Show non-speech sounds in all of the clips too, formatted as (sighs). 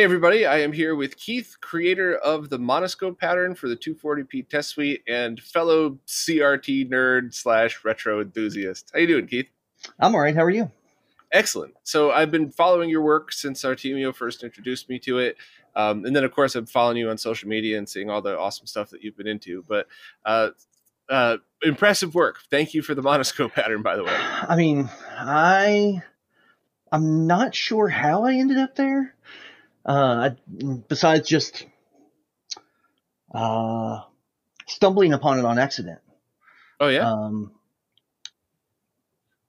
Hey everybody, I am here with Keith, creator of the monoscope pattern for the 240p test suite and fellow CRT nerd slash retro enthusiast. How you doing, Keith? I'm all right. How are you? Excellent. So I've been following your work since Artemio first introduced me to it. Um, and then, of course, I'm following you on social media and seeing all the awesome stuff that you've been into. But uh, uh, impressive work. Thank you for the (laughs) monoscope pattern, by the way. I mean, I I'm not sure how I ended up there. Uh, besides just uh, stumbling upon it on accident. Oh yeah. Um,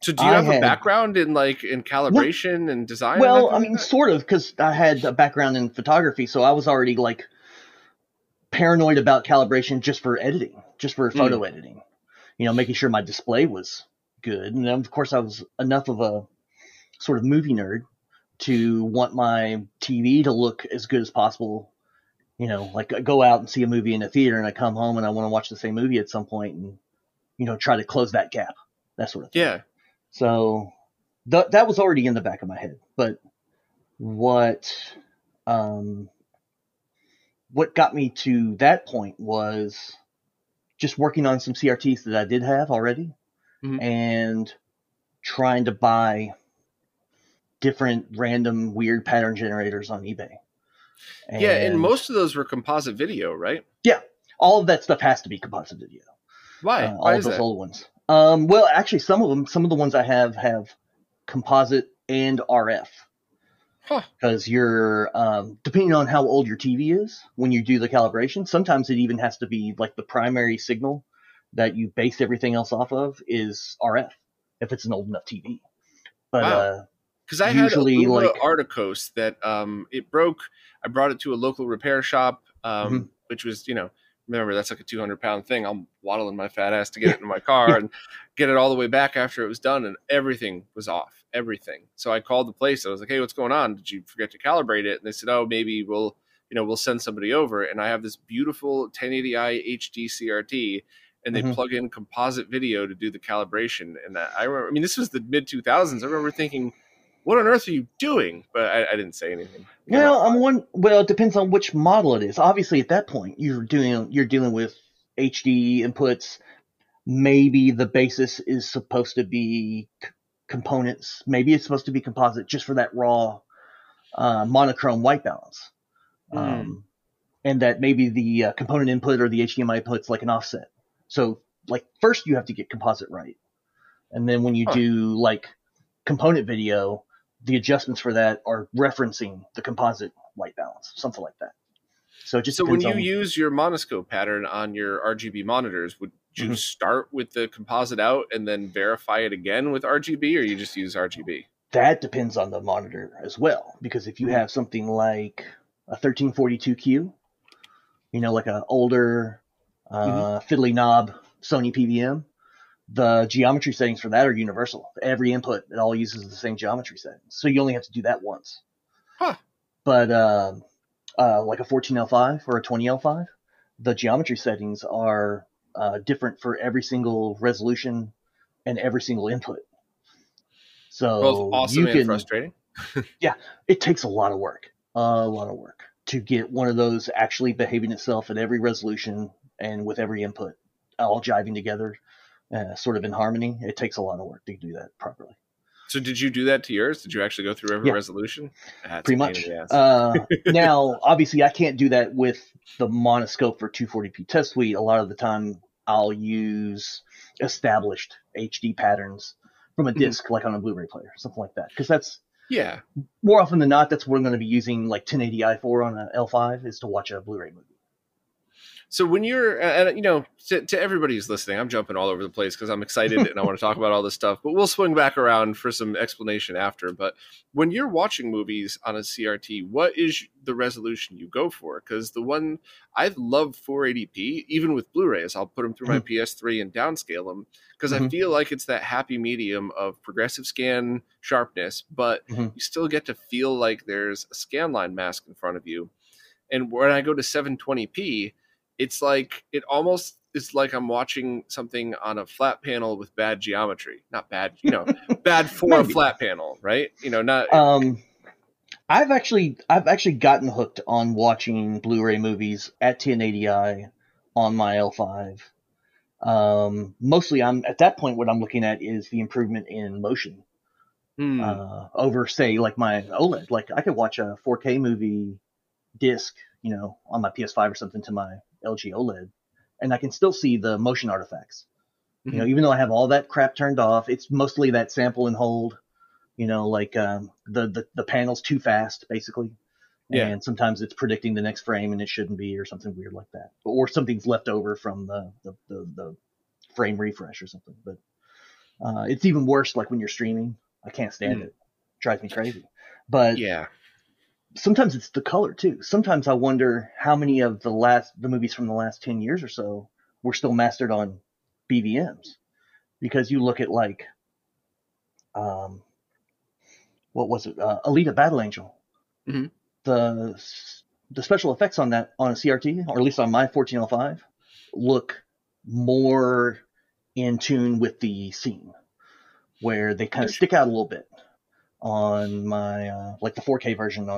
so do you I have a background in like in calibration and design? well, kind I mean, thing? sort of, because I had a background in photography, so I was already like paranoid about calibration just for editing, just for photo editing. You know, making sure my display was good, and then, of course, I was enough of a sort of movie nerd to want my TV to look as good as possible. You know, like I go out and see a movie in a theater, and I come home and I want to watch the same movie at some point, and you know, try to close that gap, that sort of thing. yeah. So th- that was already in the back of my head. But what um, what got me to that point was just working on some CRTs that I did have already Mhm. and trying to buy different random weird pattern generators on eBay. Yeah, and most of those were composite video, right? Yeah, all of that stuff has to be composite video. Why? uh, all Why of those that? old ones. Um, well, actually, some of them, some of the ones I have have composite and RF Huh. because you're um, depending on how old your TV is when you do the calibration. Sometimes it even has to be like the primary signal that you base everything else off of is RF if it's an old enough TV. But Wow. uh, Because I had a like- Articos that um, it broke. I brought it to a local repair shop, um, Mhm. which was you know remember that's like a 200 pound thing. I'm waddling my fat ass to get it in my car and get it all the way back after it was done, and everything was off. Everything. So I called the place. I was like, "Hey, what's going on? Did you forget to calibrate it?" And they said, "Oh, maybe we'll." You know, we'll send somebody over, and I have this beautiful 1080i HD CRT, and they Mhm. plug in composite video to do the calibration. And I I remember, I mean, this was the mid 2000s. I remember thinking, what on earth are you doing? But I, I didn't say anything. well, I'm one. Well, it depends on which model it is. Obviously, at that point, you're doing you're dealing with HD inputs. Maybe the basis is supposed to be c- components. Maybe it's supposed to be composite just for that raw uh, monochrome white balance. Hmm. Um, and that maybe the uh, component input or the HDMI input's like an offset. So, like, first you have to get composite right, and then when you Huh. do like component video, the adjustments for that are referencing the composite white balance, something like that. So just So when you on- use your monoscope pattern on your RGB monitors, would you Mhm. start with the composite out and then verify it again with RGB, or you just use RGB? that depends on the monitor as well, because if you Mhm. have something like a 1342Q, you know, like an older uh, fiddly knob Sony PVM, the geometry settings for that are universal. Every input it all uses the same geometry settings, so you only have to do that once. Huh. But uh, uh, like a 14L5 or a 20L5, the geometry settings are uh, different for every single resolution and every single input. So Both awesome you and can, frustrating. (laughs) Yeah, it takes a lot of work. a lot of work to get one of those actually behaving itself at every resolution and with every input all jiving together, uh, sort of in harmony. It takes a lot of work to do that properly. So did you do that to yours? Did you actually go through every Yeah. resolution? That's Pretty much. in the ass. Uh, (laughs) now, obviously, I can't do that with the monoscope for 240p test suite. A lot of the time, I'll use established HD patterns from a Mhm. disc, like on a Blu-ray player, something like that. Because that's yeah. more often than not, that's what I'm going to be using like 1080i for on an L5 is to watch a Blu-ray movie. So when you're, and you know, to, to everybody who's listening, I'm jumping all over the place because I'm excited (laughs) and I want to talk about all this stuff. But we'll swing back around for some explanation after. But when you're watching movies on a CRT, what is the resolution you go for? Because the one I love 480p, even with Blu-rays, I'll put them through my PS3 and downscale them because I Mhm. feel like it's that happy medium of progressive scan sharpness, but Mhm. you still get to feel like there's a scan line mask in front of you. And when I go to 720p, it's like it almost is like I'm watching something on a flat panel with bad geometry. Not bad, you know, (laughs) bad for a flat panel, right? You know, not Um, I've actually I've actually gotten hooked on watching Blu-ray movies at 1080i on my L5. Um, mostly, I'm at that point. What I'm looking at is the improvement in motion hmm, uh, over, say, like my OLED. Like I could watch a 4K movie disc, you know, on my PS5 or something to my LG OLED, and I can still see the motion artifacts. You know, even though I have all that crap turned off, it's mostly that sample and hold. You know, like um, the, the the panel's too fast, basically. Yeah. And sometimes it's predicting the next frame and it shouldn't be, or something weird like that, or something's left over from the the, the, the frame refresh or something. But uh, it's even worse, like when you're streaming. I can't stand Mm. it. Drives me crazy. (laughs) But yeah, sometimes it's the color too. Sometimes I wonder how many of the last the movies from the last ten years or so were still mastered on BVMs, because you look at like, um, what was it? Uh, Alita Battle Angel. Mhm. The the special effects on that on a CRT, or at least on my 1405, look more in tune with the scene, where they kind of stick out a little bit on my uh, like the 4K version on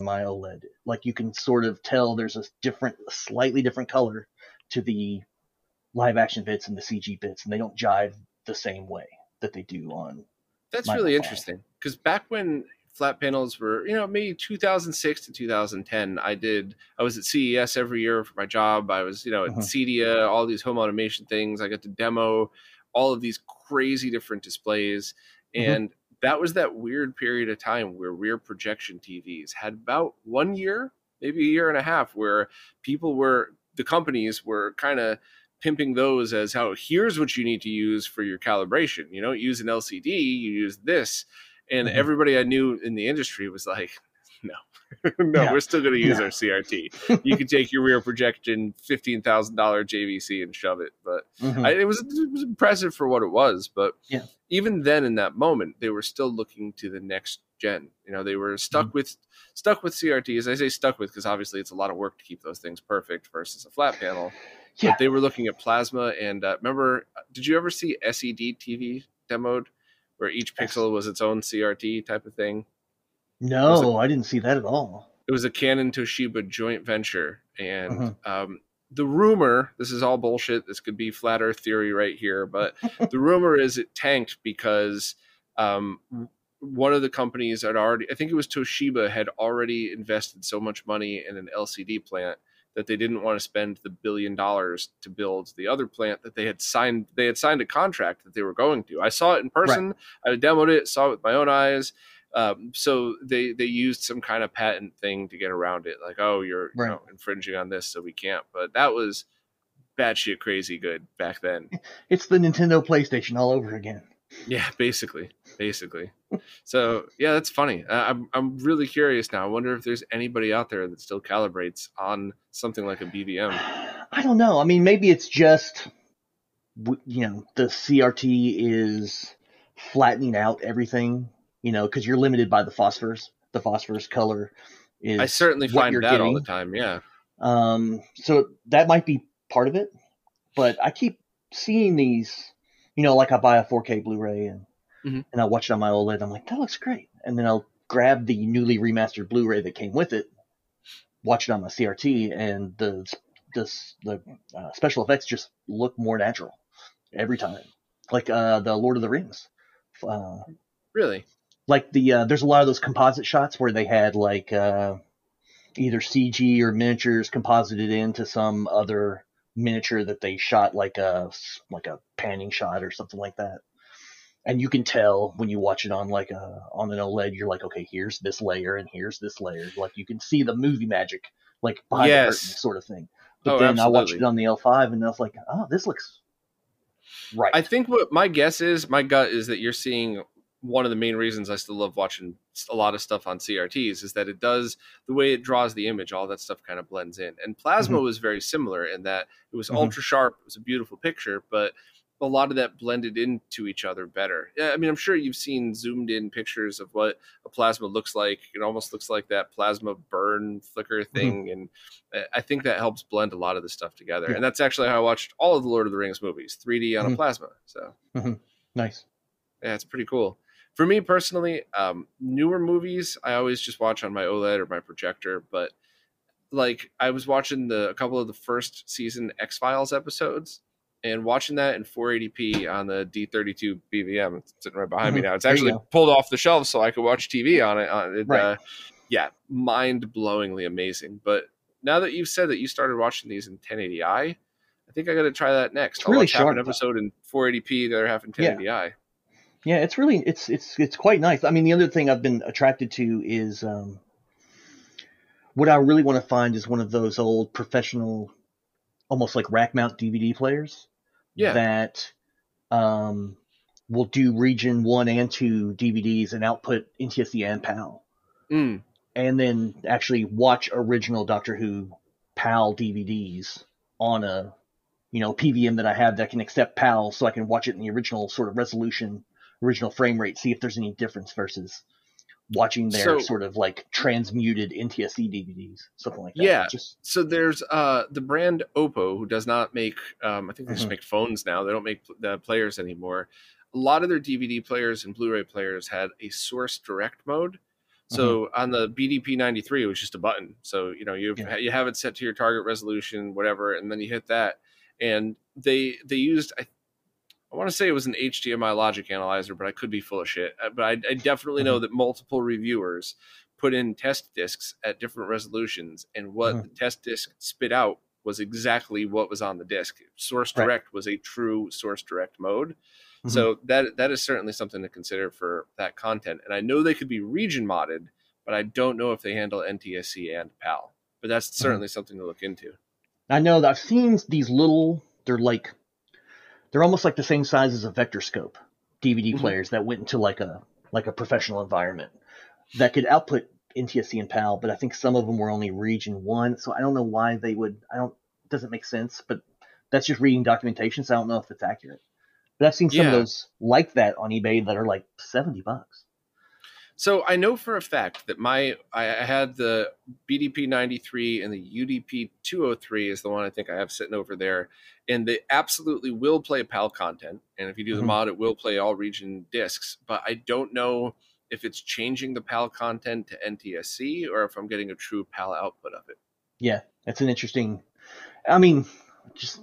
My OLED. Like you can sort of tell there's a different, slightly different color to the live action bits and the CG bits, and they don't jive the same way that they do on. that's really interesting because back when flat panels were, you know, maybe 2006 to 2010, I did. I was at CES every year for my job. I was, you know, at Mhm. CEDIA, all these home automation things. I got to demo all of these crazy different displays, Mhm. and that was that weird period of time where rear projection TVs had about one year, maybe a year and a half, where people were the companies were kind of pimping those as how here's what you need to use for your calibration. You don't use an LCD, you use this. And Mhm. everybody I knew in the industry was like, (laughs) no, Yeah. we're still going to use Yeah. our CRT. (laughs) You can take your rear projection $15,000 JVC and shove it. But Mhm. I, it was it was impressive for what it was, but Yeah. even then, in that moment, they were still looking to the next gen. You know, they were stuck Mm-hmm. with stuck with CRTs. I say stuck with because obviously it's a lot of work to keep those things perfect versus a flat panel. Yeah. But they were looking at plasma. And uh, remember, did you ever see SED TV demoed, where each pixel was its own CRT type of thing? No, I didn't see that at all. it was a Canon Toshiba joint venture, and Mhm. um, the rumor this is all bullshit. This could be flat Earth theory right here, but (laughs) the rumor is it tanked because um, one of the companies had already, I think it was Toshiba, had already invested so much money in an LCD plant that they didn't want to spend the billion dollars to build the other plant that they had signed. They had signed a contract that they were going to. I saw it in person. I demoed it, saw it with my own eyes. Um, so they they used some kind of patent thing to get around it, like oh you're you know, infringing on this, so we can't. But that was batshit crazy good back then. (laughs) It's the Nintendo PlayStation all over again. Yeah, basically, basically. so yeah, that's funny. Uh, I'm I'm really curious now. I wonder if there's anybody out there that still calibrates on something like a BVM. I don't know. I mean, maybe it's just you know the CRT is flattening out everything. You know, because you're limited by the phosphors. The phosphorus color is. I certainly find that getting. all the time. Yeah. Um. So that might be part of it, but I keep seeing these you know, like I buy a 4K Blu-ray and mm-hmm. and I watch it on my OLED. I'm like, that looks great, and then I'll grab the newly remastered Blu-ray that came with it, watch it on my CRT, and the the the uh, special effects just look more natural every time, like uh, the Lord of the Rings. Uh, really? Like the uh, there's a lot of those composite shots where they had like uh, either CG or miniatures composited into some other miniature that they shot like a like a panning shot or something like that. And you can tell when you watch it on like a on an OLED, you're like, okay, here's this layer and here's this layer. Like you can see the movie magic, like behind yes. the curtain, sort of thing. But oh, then absolutely. I watched it on the L5, and I was like, oh, this looks right. I think what my guess is, my gut is that you're seeing one of the main reasons I still love watching a lot of stuff on CRTs is that it does the way it draws the image, all that stuff kind of blends in. And Plasma mm-hmm. was very similar in that it was mm-hmm. ultra sharp, it was a beautiful picture, but a lot of that blended into each other better. Yeah, I mean, I'm sure you've seen zoomed in pictures of what a plasma looks like. It almost looks like that plasma burn flicker mm-hmm. thing, mm-hmm. and I think that helps blend a lot of the stuff together. Yeah. And that's actually how I watched all of the Lord of the Rings movies, 3D on a mm-hmm. plasma. So mm-hmm. nice. Yeah, it's pretty cool for me personally, um, newer movies I always just watch on my OLED or my projector. But like I was watching the a couple of the first season X Files episodes and watching that in 480p on the D32 BVM. It's sitting right behind mm-hmm. me now. It's actually pulled off the shelf so I could watch TV on it. On it, right. uh, yeah, mind blowingly amazing. But now that you've said that you started watching these in 1080i, I think I got to try that next. It's I'll really watch half an episode in 480p, the other half in 1080i. Yeah. Yeah, it's really it's it's it's quite nice. I mean, the other thing I've been attracted to is um, what I really want to find is one of those old professional, almost like rack mount DVD players. Yeah. That um, will do region one and two DVDs and output NTSC and PAL. Mm. And then actually watch original Doctor Who PAL DVDs on a you know PVM that I have that can accept PAL, so I can watch it in the original sort of resolution original frame rate, see if there's any difference versus watching their so, sort of like transmuted NTSC DVDs, something like that. Yeah. Just so there's uh the brand Oppo who does not make um I think they mm-hmm. just make phones now. They don't make the players anymore. A lot of their DVD players and Blu-ray players had a source direct mode. So mm-hmm. on the BDP 93 it was just a button. So you know you yeah. you have it set to your target resolution whatever and then you hit that and they they used I I want to say it was an HDMI logic analyzer, but I could be full of shit. Uh, but I, I definitely know mm-hmm. that multiple reviewers put in test discs at different resolutions, and what mm-hmm. the test disc spit out was exactly what was on the disc. Source Direct right. was a true Source Direct mode. Mm-hmm. So that that is certainly something to consider for that content. And I know they could be region modded, but I don't know if they handle NTSC and PAL. But that's mm-hmm. certainly something to look into. I know that I've seen these little they're like they're almost like the same size as a vector scope DVD mm-hmm. players that went into like a like a professional environment that could output NTSC and PAL, but I think some of them were only region one. So I don't know why they would. I don't. It doesn't make sense, but that's just reading documentation. So I don't know if it's accurate. But I've seen some yeah. of those like that on eBay that are like seventy bucks. So I know for a fact that my I had the BDP 93 and the UDP 203 is the one I think I have sitting over there, and they absolutely will play PAL content. And if you do mm-hmm. the mod, it will play all region discs. But I don't know if it's changing the PAL content to NTSC or if I'm getting a true PAL output of it. Yeah, that's an interesting. I mean, just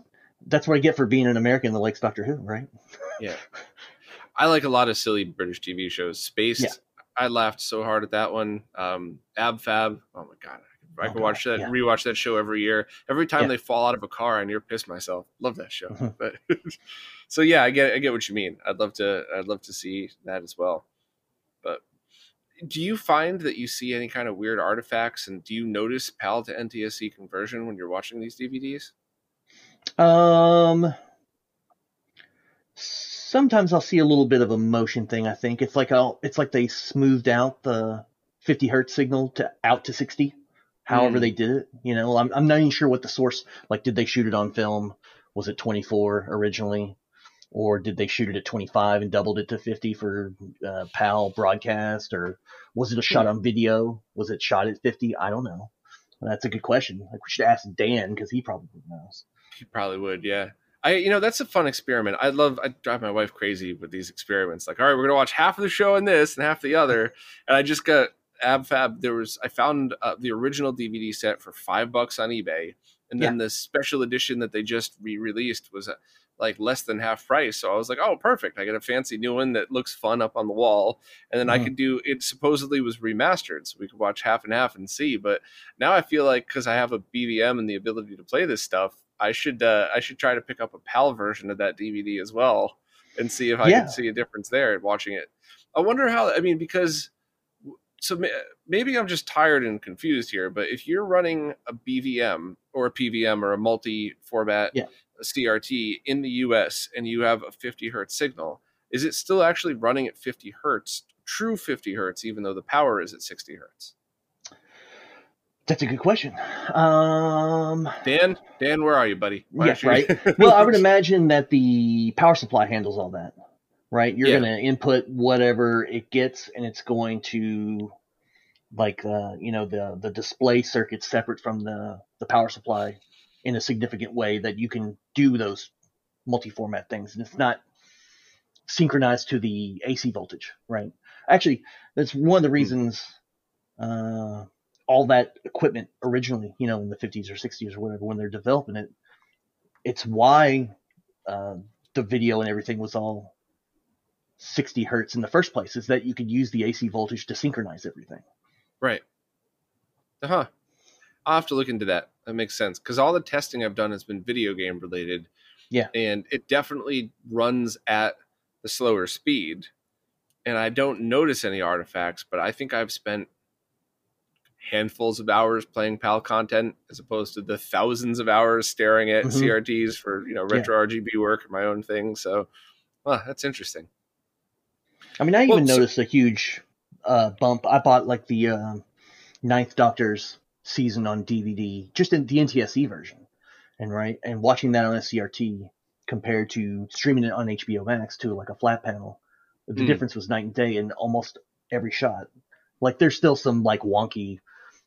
that's what I get for being an American that likes Doctor Who, right? yeah. I like a lot of silly British TV shows. Spaced, yeah. I laughed so hard at that one. Um, Ab Fab. Oh my god, I can oh, watch that, yeah. rewatch that show every year. Every time yeah. they fall out of a car, I near piss myself. Love that show. Mm-hmm. But (laughs) so yeah, I get I get what you mean. I'd love to I'd love to see that as well. But do you find that you see any kind of weird artifacts, and do you notice PAL to NTSC conversion when you're watching these DVDs? Um, Sometimes I'll see a little bit of a motion thing. I think it's like I'll, it's like they smoothed out the 50 hertz signal to out to 60. However Mm. they did it, you know, I'm I'm not even sure what the source. Like, did they shoot it on film? Was it 24 originally, or did they shoot it at 25 and doubled it to 50 for uh, PAL broadcast, or was it a shot on video? Was it shot at 50? I don't know. That's a good question. Like, we should ask Dan because he probably knows. He probably would, yeah. I, you know, that's a fun experiment. I love. I drive my wife crazy with these experiments. Like, all right, we're gonna watch half of the show in this and half the other. (laughs) And I just got ab fab. There was I found uh, the original DVD set for five bucks on eBay, and then the special edition that they just re-released was uh, like less than half price. So I was like, oh, perfect! I get a fancy new one that looks fun up on the wall, and then I Mhm. could do. It supposedly was remastered, so we could watch half and half and see. But now I feel like because I have a BVM and the ability to play this stuff, I should uh, I should try to pick up a PAL version of that DVD as well and see if I Yeah. can see a difference there in watching it. I wonder how. I mean, because so maybe I'm just tired and confused here, but if you're running a BVM or a PVM or a multi format Yeah. CRT in the US and you have a 50 hertz signal, is it still actually running at 50 hertz, true 50 hertz, even though the power is at 60 hertz? That's a good question. Um, Dan, Dan, where are you, buddy? Why Yeah, you- right. (laughs) well, I would imagine that the power supply handles all that, right? You're Yeah. going to input whatever it gets, and it's going to, like, uh, you know, the the display circuit separate from the the power supply in a significant way that you can do those multi-format things, and it's not synchronized to the AC voltage, right? Actually, that's one of the reasons. Uh, all that equipment originally, you know, in the 50s or 60s or whatever, when they're developing it, it's why uh, the video and everything was all 60 hertz in the first place, is that you could use the AC voltage to synchronize everything. Right. Uh huh. I'll have to look into that. That makes sense because all the testing I've done has been video game related. Yeah. And it definitely runs at the slower speed. And I don't notice any artifacts, but I think I've spent handfuls of hours playing PAL content as opposed to the thousands of hours staring at Mhm. CRTs for, you know, Yeah. retro RGB work and my own thing. So, well, that's interesting. I mean, I Well, even so- noticed a huge uh, bump. I bought like the uh, Ninth Doctor's season on DVD, just in the NTSC version, and right, and watching that on a CRT compared to streaming it on HBO Max to like a flat panel, the Mm. difference was night and day in almost every shot. Like, there's still some like wonky,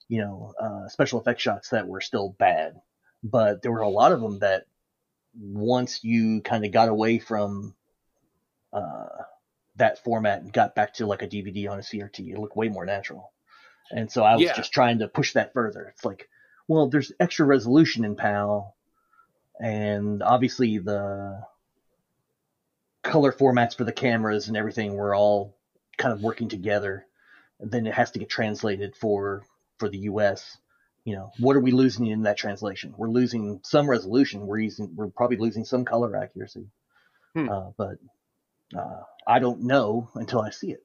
you know, uh, special effect shots that were still bad, but there were a lot of them that once you kind of got away from uh, that format and got back to like a DVD on a CRT, it looked way more natural. And so I was Yeah. just trying to push that further. It's like, well, there's extra resolution in PAL, and obviously the color formats for the cameras and everything were all kind of working together. And then it has to get translated for for the US. You know, what are we losing in that translation? We're losing some resolution. We're using we're probably losing some color accuracy. Hmm. Uh, but uh, I don't know until I see it.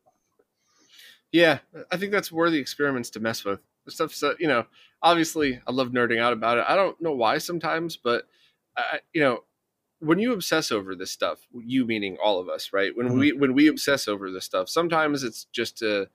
Yeah, I think that's worthy experiments to mess with. The stuff's, uh, you know, obviously I love nerding out about it. I don't know why sometimes, but I, you know, when you obsess over this stuff, you meaning all of us, right? When Mhm. we when we obsess over this stuff, sometimes it's just to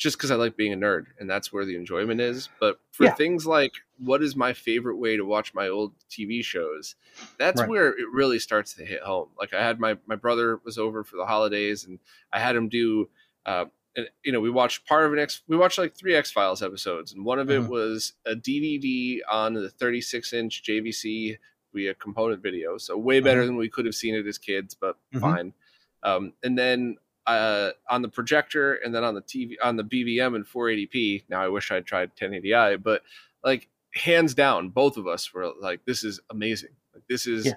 just because I like being a nerd, and that's where the enjoyment is. But for Yeah. things like what is my favorite way to watch my old TV shows, that's Right. where it really starts to hit home. Like I had my my brother was over for the holidays, and I had him do. Uh, and you know we watched part of an X we watched like three X Files episodes and one of it Mhm. was a DVD on the 36 inch JVC via component video so way better Mhm. than we could have seen it as kids but Mhm. fine um, and then uh, on the projector and then on the TV on the BVM in 480p now I wish I'd tried 1080i but like hands down both of us were like this is amazing like this is Yeah.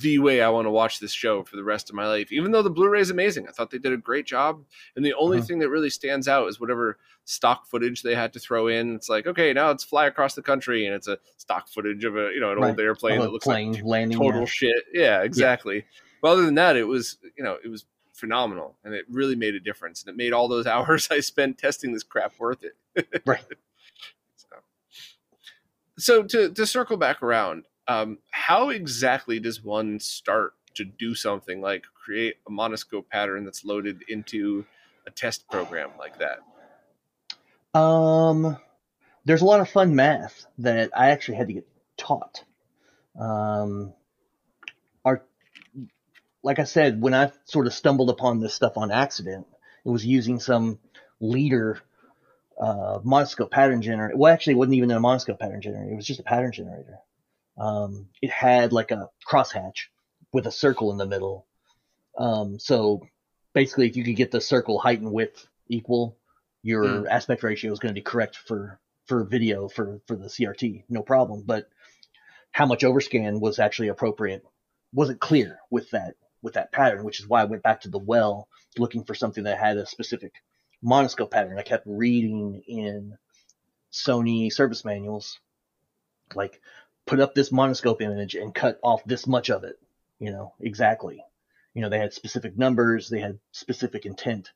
the way I want to watch this show for the rest of my life. Even though the Blu-ray is amazing, I thought they did a great job. And the only Uh-huh. thing that really stands out is whatever stock footage they had to throw in. It's like, okay, now it's fly across the country, and it's a stock footage of a you know an old airplane that looks plane like landing. total yeah. shit. Yeah, exactly. But other than that, it was you know it was phenomenal, and it really made a difference, and it made all those (laughs) hours I spent testing this crap worth it. (laughs) Right. So, so to to circle back around, um, how exactly does one start to do something like create a monoscope pattern that's loaded into a test program like that? Um, there's a lot of fun math that I actually had to get taught. Um, like I said, when I sort of stumbled upon this stuff on accident, it was using some leader uh, monoscope pattern generator. Well, actually, it wasn't even a monoscope pattern generator. It was just a pattern generator. Um, it had like a crosshatch with a circle in the middle. Um, so basically, if you could get the circle height and width equal, your mm. aspect ratio is going to be correct for for video for for the CRT, no problem. But how much overscan was actually appropriate wasn't clear with that with that pattern, which is why I went back to the well looking for something that had a specific monoscope pattern. I kept reading in Sony service manuals, like put up this monoscope image and cut off this much of it, you know, exactly. You know, they had specific numbers, they had specific intent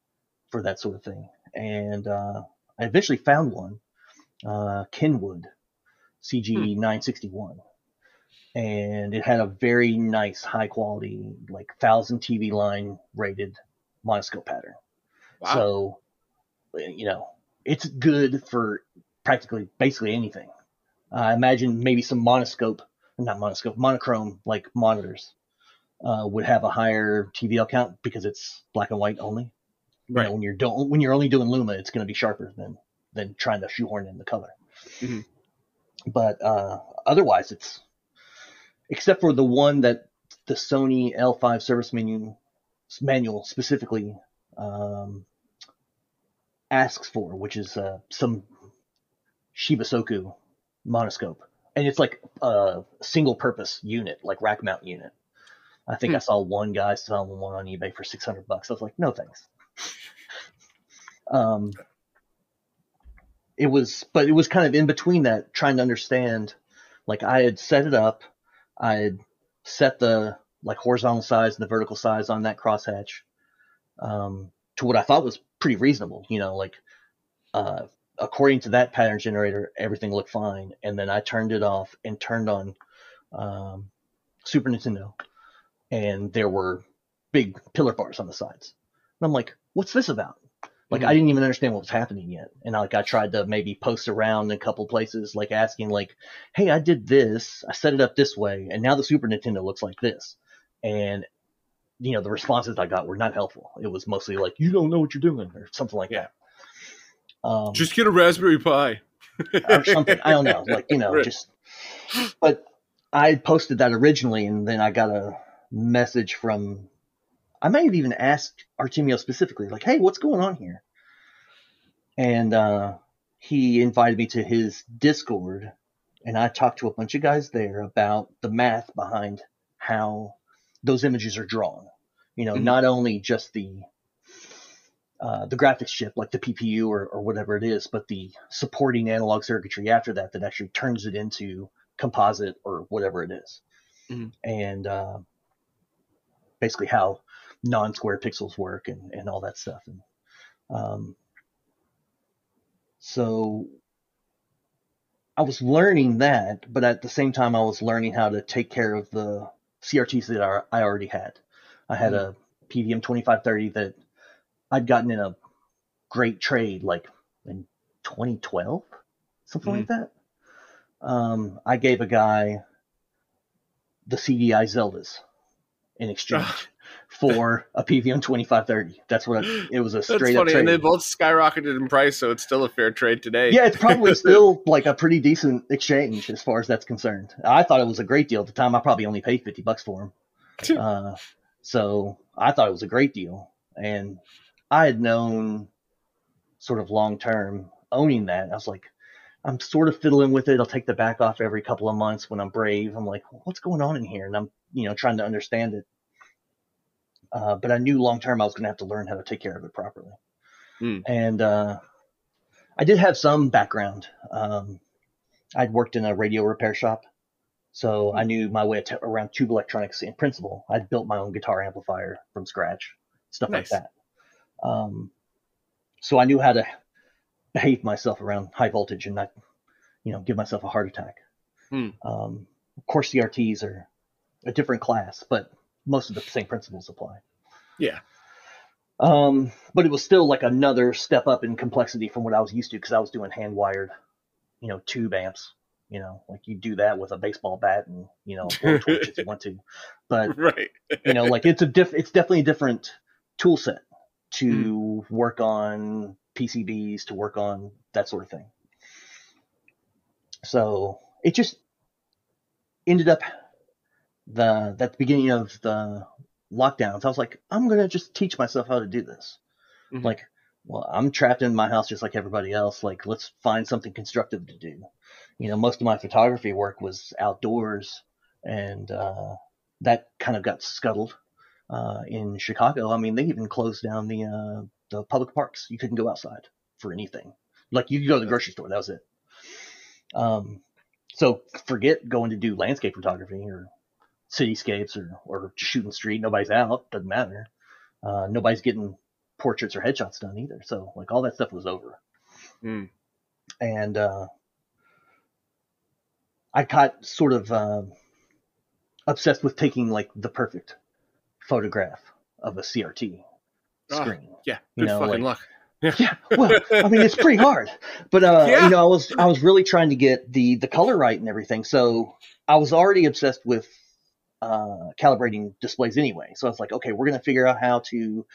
for that sort of thing. And uh, I eventually found one, uh, Kenwood CG961. And it had a very nice, high quality, like 1000 TV line rated monoscope pattern. Wow. So you know, it's good for practically basically anything. I uh, imagine maybe some monoscope, not monoscope, monochrome like monitors uh, would have a higher TVL count because it's black and white only. Right. You know, when you're do- when you're only doing Luma, it's going to be sharper than than trying to shoehorn in the color. Mm-hmm. But uh, otherwise, it's except for the one that the Sony L5 service menu manual specifically um, asks for, which is uh, some Shibasoku monoscope, and it's like a single purpose unit, like rack mount unit. I think hmm. I saw one guy selling one on eBay for six hundred bucks. I was like, no thanks. um, it was, but it was kind of in between that, trying to understand. Like I had set it up, I set the like horizontal size and the vertical size on that crosshatch um, to what I thought was pretty reasonable. You know, like uh, according to that pattern generator, everything looked fine. And then I turned it off and turned on um, Super Nintendo, and there were big pillar bars on the sides. And I'm like, what's this about? Like mm-hmm. I didn't even understand what was happening yet. And like I tried to maybe post around in a couple places, like asking like, hey, I did this, I set it up this way, and now the Super Nintendo looks like this. And you know, the responses I got were not helpful. It was mostly like, you don't know what you're doing or something like that. Um, just get a Raspberry Pi or something. I don't know. Like, you know, right. just, but I posted that originally and then I got a message from, I might have even asked Artemio specifically, like, hey, what's going on here? And, uh, he invited me to his Discord and I talked to a bunch of guys there about the math behind how those images are drawn. You know, mm-hmm. not only just the uh, the graphics chip, like the PPU or, or whatever it is, but the supporting analog circuitry after that that actually turns it into composite or whatever it is. Mm-hmm. and uh, basically how non-square pixels work and, and all that stuff. And um, so I was learning that, but at the same time, I was learning how to take care of the CRTs that I already had. I had mm-hmm. a PVM 2530 that I'd gotten in a great trade like in 2012, something mm-hmm. like that. Um, I gave a guy the CDI Zeldas in exchange for a PVM 2530. That's what it was a straight That's funny. up trade. And they both skyrocketed in price, so it's still a fair trade today. Yeah, it's probably (laughs) still like a pretty decent exchange as far as that's concerned. I thought it was a great deal at the time. I probably only paid 50 bucks for them. uh, so I thought it was a great deal. And I had known sort of long term owning that. I was like, I'm sort of fiddling with it. I'll take the back off every couple of months when I'm brave. I'm like, what's going on in here? And I'm, you know, trying to understand it. Uh, but I knew long term I was going to have to learn how to take care of it properly. Mm. And uh, I did have some background. Um, I'd worked in a radio repair shop, so. I knew my way t- around tube electronics in principle. I'd built my own guitar amplifier from scratch, stuff nice. like that. Um, so I knew how to behave myself around high voltage and not, you know, give myself a heart attack. Mm. Um, of course, CRTs are a different class, but most of the same principles apply. Yeah. Um, but it was still like another step up in complexity from what I was used to because I was doing hand wired, you know, tube amps. You know, like you do that with a baseball bat and you know, torch if you want to. (laughs) But Right. you know, like it's a diff, it's definitely a different tool set to work on PCBs, to work on that sort of thing. So it just ended up the at the beginning of the lockdowns. I was like, I'm gonna just teach myself how to do this. Mhm. Like, well, I'm trapped in my house just like everybody else. Like, let's find something constructive to do. You know, most of my photography work was outdoors, and uh, that kind of got scuttled uh, in Chicago. I mean, they even closed down the uh, the public parks. You couldn't go outside for anything. Like you could go to the grocery store. That was it. Um, so forget going to do landscape photography or cityscapes or or shooting street. Nobody's out. Doesn't matter. Uh, nobody's getting portraits or headshots done either. So like all that stuff was over. Mm. And uh, I got sort of um obsessed with taking like the perfect photograph of a CRT Ah, screen. Yeah. You Good know, fucking like- luck. Yeah, well, I mean, it's pretty hard, but uh, Yeah. you know, I was I was really trying to get the the color right and everything. So I was already obsessed with uh, calibrating displays anyway. So it's like, okay, we're gonna figure out how to,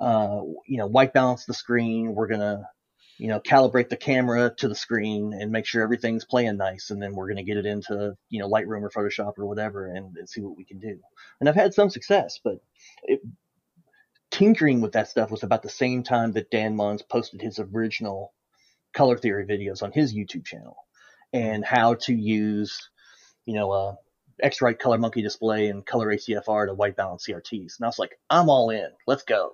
uh, you know, white balance the screen. We're gonna, you know, calibrate the camera to the screen and make sure everything's playing nice, and then we're gonna get it into you know Lightroom or Photoshop or whatever, and, and see what we can do. And I've had some success, but it, tinkering with that stuff was about the same time that Dan Mons posted his original color theory videos on his YouTube channel and how to use, you know, a X-Rite ColorMunki display and ColorHCFR to white balance CRTs. And I was like, I'm all in. Let's go.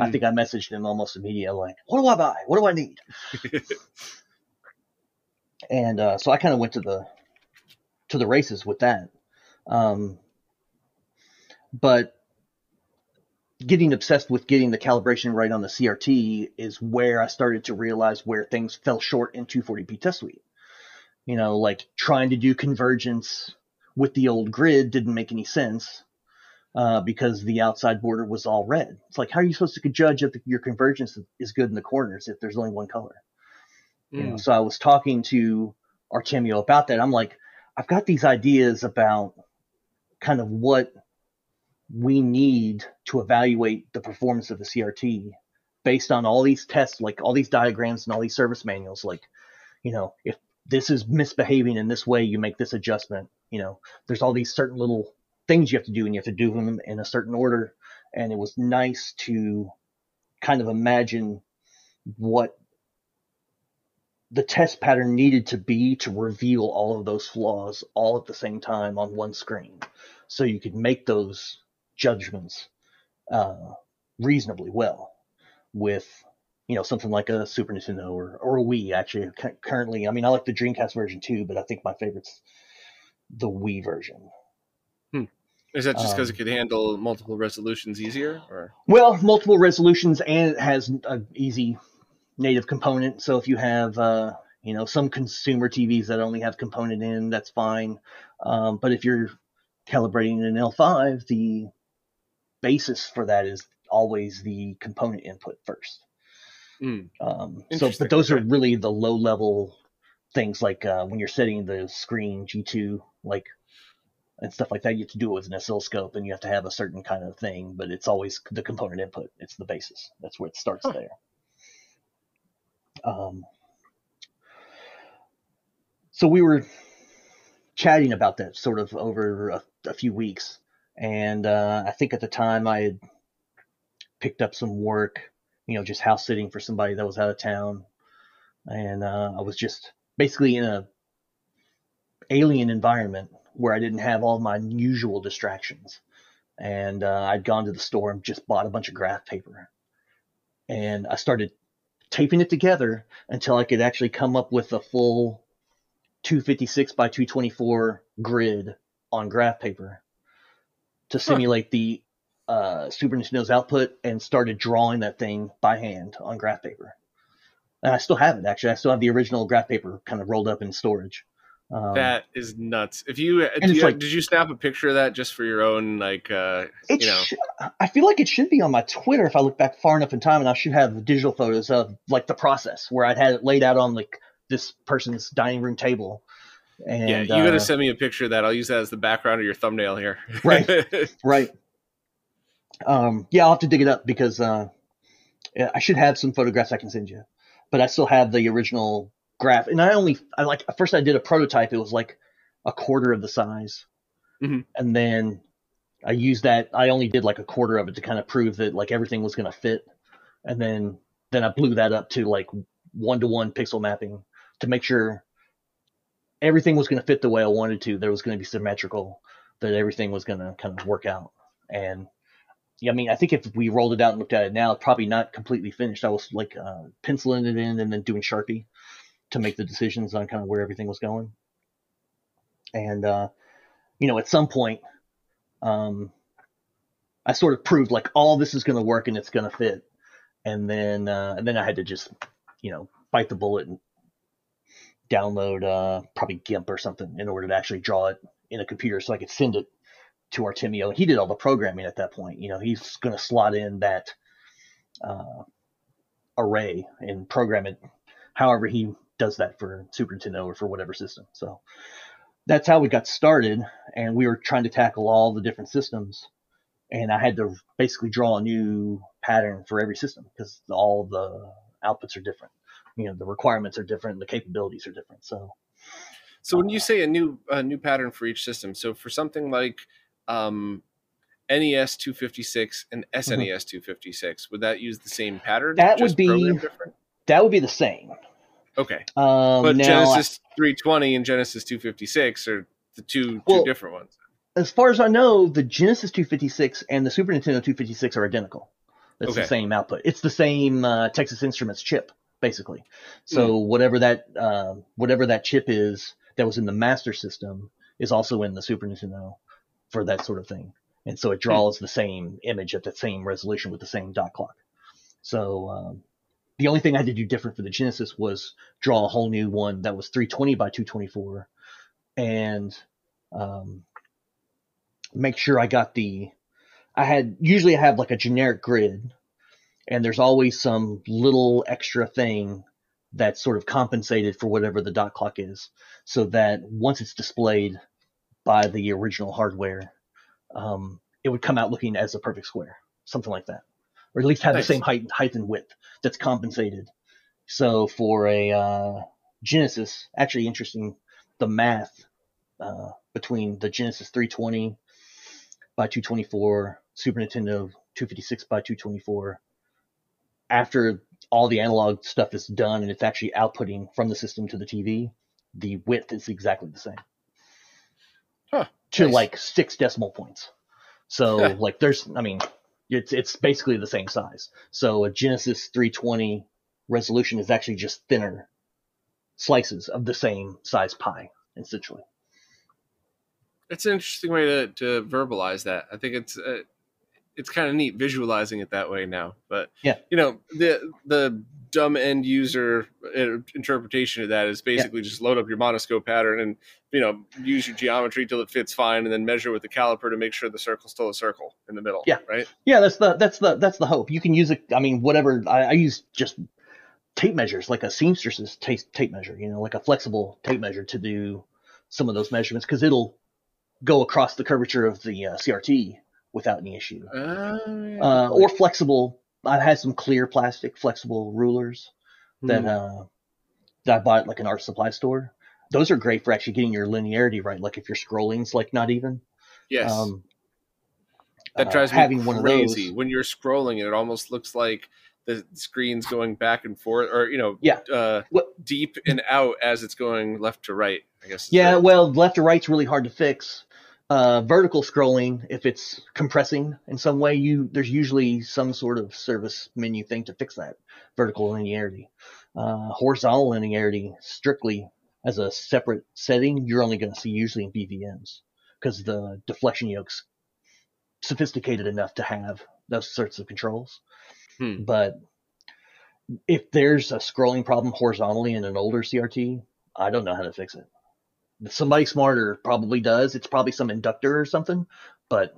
I Mhm. think I messaged him almost immediately, like, what do I buy? What do I need? (laughs) and uh, so I kind of went to the to the races with that. Um, but getting obsessed with getting the calibration right on the CRT is where I started to realize where things fell short in 240p test suite. You know, like trying to do convergence with the old grid didn't make any sense uh, because the outside border was all red. It's like, how are you supposed to judge if your convergence is good in the corners if there's only one color? You know, Mm. so I was talking to Artemio about that. I'm like, I've got these ideas about kind of what we need to evaluate the performance of the CRT based on all these tests, like all these diagrams and all these service manuals. Like, you know, if this is misbehaving in this way, you make this adjustment. You know, there's all these certain little things you have to do, and you have to do them in a certain order. And it was nice to kind of imagine what the test pattern needed to be to reveal all of those flaws all at the same time on one screen so you could make those judgments uh, reasonably well with you know something like a super nintendo or, or a wii actually currently i mean i like the dreamcast version too but i think my favorite's the wii version Is that just because um, it could handle multiple resolutions easier? Or Well, multiple resolutions, and it has an easy native component. So if you have, uh, you know, some consumer TVs that only have component in, that's fine. Um, but if you're calibrating an L5, the basis for that is always the component input first. Mm. Um, so, but those are really the low level things like uh, when you're setting the screen G2, like and stuff like that. You have to do it with an oscilloscope, and you have to have a certain kind of thing. But it's always the component input. It's the basis. That's where it starts Huh. there. Um, so we were chatting about that sort of over a, a few weeks, and uh, I think at the time I had picked up some work, you know, just house sitting for somebody that was out of town, and uh, I was just basically in a alien environment where I didn't have all my usual distractions. And uh, I'd gone to the store and just bought a bunch of graph paper. And I started taping it together until I could actually come up with a full 256 by 224 grid on graph paper to simulate the uh, Super Nintendo's output and started drawing that thing by hand on graph paper. And I still have it actually. I still have the original graph paper kind of rolled up in storage. Um, that is nuts. If you, do you like- did you snap a picture of that just for your own like uh It you know sh- I feel like it should be on my Twitter if I look back far enough in time, and I should have digital photos of like the process where I'd had it laid out on like this person's dining room table. And yeah, you gotta uh, send me a picture of that. I'll use that as the background of your thumbnail here. Right. (laughs) right. Um, yeah, I'll have to dig it up because uh, I should have some photographs I can send you, but I still have the original graph. And I only I like first I did a prototype. It was like a quarter of the size, Mhm. and then I used that. I only did like a quarter of it to kind of prove that like everything was gonna fit, and then then I blew that up to like one to one pixel mapping to make sure everything was gonna fit the way I wanted to. There was gonna be symmetrical. That everything was gonna kind of work out, and I mean, I think if we rolled it out and looked at it now, probably not completely finished. I was like uh, penciling it in and then doing Sharpie to make the decisions on kind of where everything was going. And uh, you know, at some point, um, I sort of proved like all this is going to work and it's going to fit. And then uh, and then I had to just you know bite the bullet and download uh, probably GIMP or something in order to actually draw it in a computer so I could send it to Artemio. He did all the programming at that point. You know, he's going to slot in that uh, array and program it however he does that for Super Nintendo or for whatever system. So that's how we got started, and we were trying to tackle all the different systems. And I had to basically draw a new pattern for every system because all the outputs are different. You know, the requirements are different, the capabilities are different. So So when you say a new a new pattern for each system, so for something like um, NES 256 and SNES 256, would that use the same pattern? Mm-hmm. That would be- different? that would be the same. Okay, Um, but Genesis 320 and Genesis 256 are the two Well, two different ones. as far as I know, the Genesis 256 and the Super Nintendo 256 are identical. It's Okay. the same output. It's the same uh, Texas Instruments chip, basically. So Hmm. whatever that uh, whatever that chip is that was in the Master System is also in the Super Nintendo for that sort of thing. And so it Hmm. draws the same image at the same resolution with the same dot clock. So um, the only thing I had to do different for the Genesis was draw a whole new one that was 320 by 224 and um, make sure I got the. I had usually I have like a generic grid, and there's always some little extra thing that's sort of compensated for whatever the dot clock is, so that once it's displayed by the original hardware, um, it would come out looking as a perfect square, something like that, or at least have Nice. the same height, height and width that's compensated. So for a uh, Genesis, actually interesting, the math uh, between the Genesis 320 by 224, Super Nintendo 256 by 224. After all the analog stuff is done and it's actually outputting from the system to the TV, the width is exactly the same. Huh, To nice. like six decimal points. So like there's, I mean, it's it's basically the same size. So a Genesis 320 resolution is actually just thinner slices of the same size pie, essentially. It's an interesting way to, to verbalize that. I think it's uh, it's kind of neat visualizing it that way now. But Yeah. you know the the dumb end user uh, interpretation of that is basically just load up your monoscope pattern and you know use your geometry till it fits fine, and then measure with the caliper to make sure the circle's still a circle in the middle. Yeah. right. Yeah, that's the that's the that's the hope. You can use it. I mean, whatever. I, I use just tape measures, like a seamstress's tape tape measure. You know, like a flexible tape measure to do some of those measurements because it'll go across the curvature of the uh, CRT without any issue. Uh, Uh, or flexible. I've had some clear plastic flexible rulers that Hmm. uh, that I bought at like an art supply store. Those are great for actually getting your linearity right. Like if your scrolling's like not even. yes. Um, that uh, drives me having one crazy. those. When you're scrolling, it almost looks like the screen's going back and forth, or you know, Yeah. uh, deep and out as it's going left to right. I guess. Yeah, well, left to right's really hard to fix. Uh, vertical scrolling, if it's compressing in some way, you there's usually some sort of service menu thing to fix that vertical linearity. Uh, horizontal linearity, strictly as a separate setting, you're only going to see usually in BVMs because the deflection yoke's sophisticated enough to have those sorts of controls. Hmm. But if there's a scrolling problem horizontally in an older CRT, I don't know how to fix it somebody smarter probably does. It's probably some inductor or something, but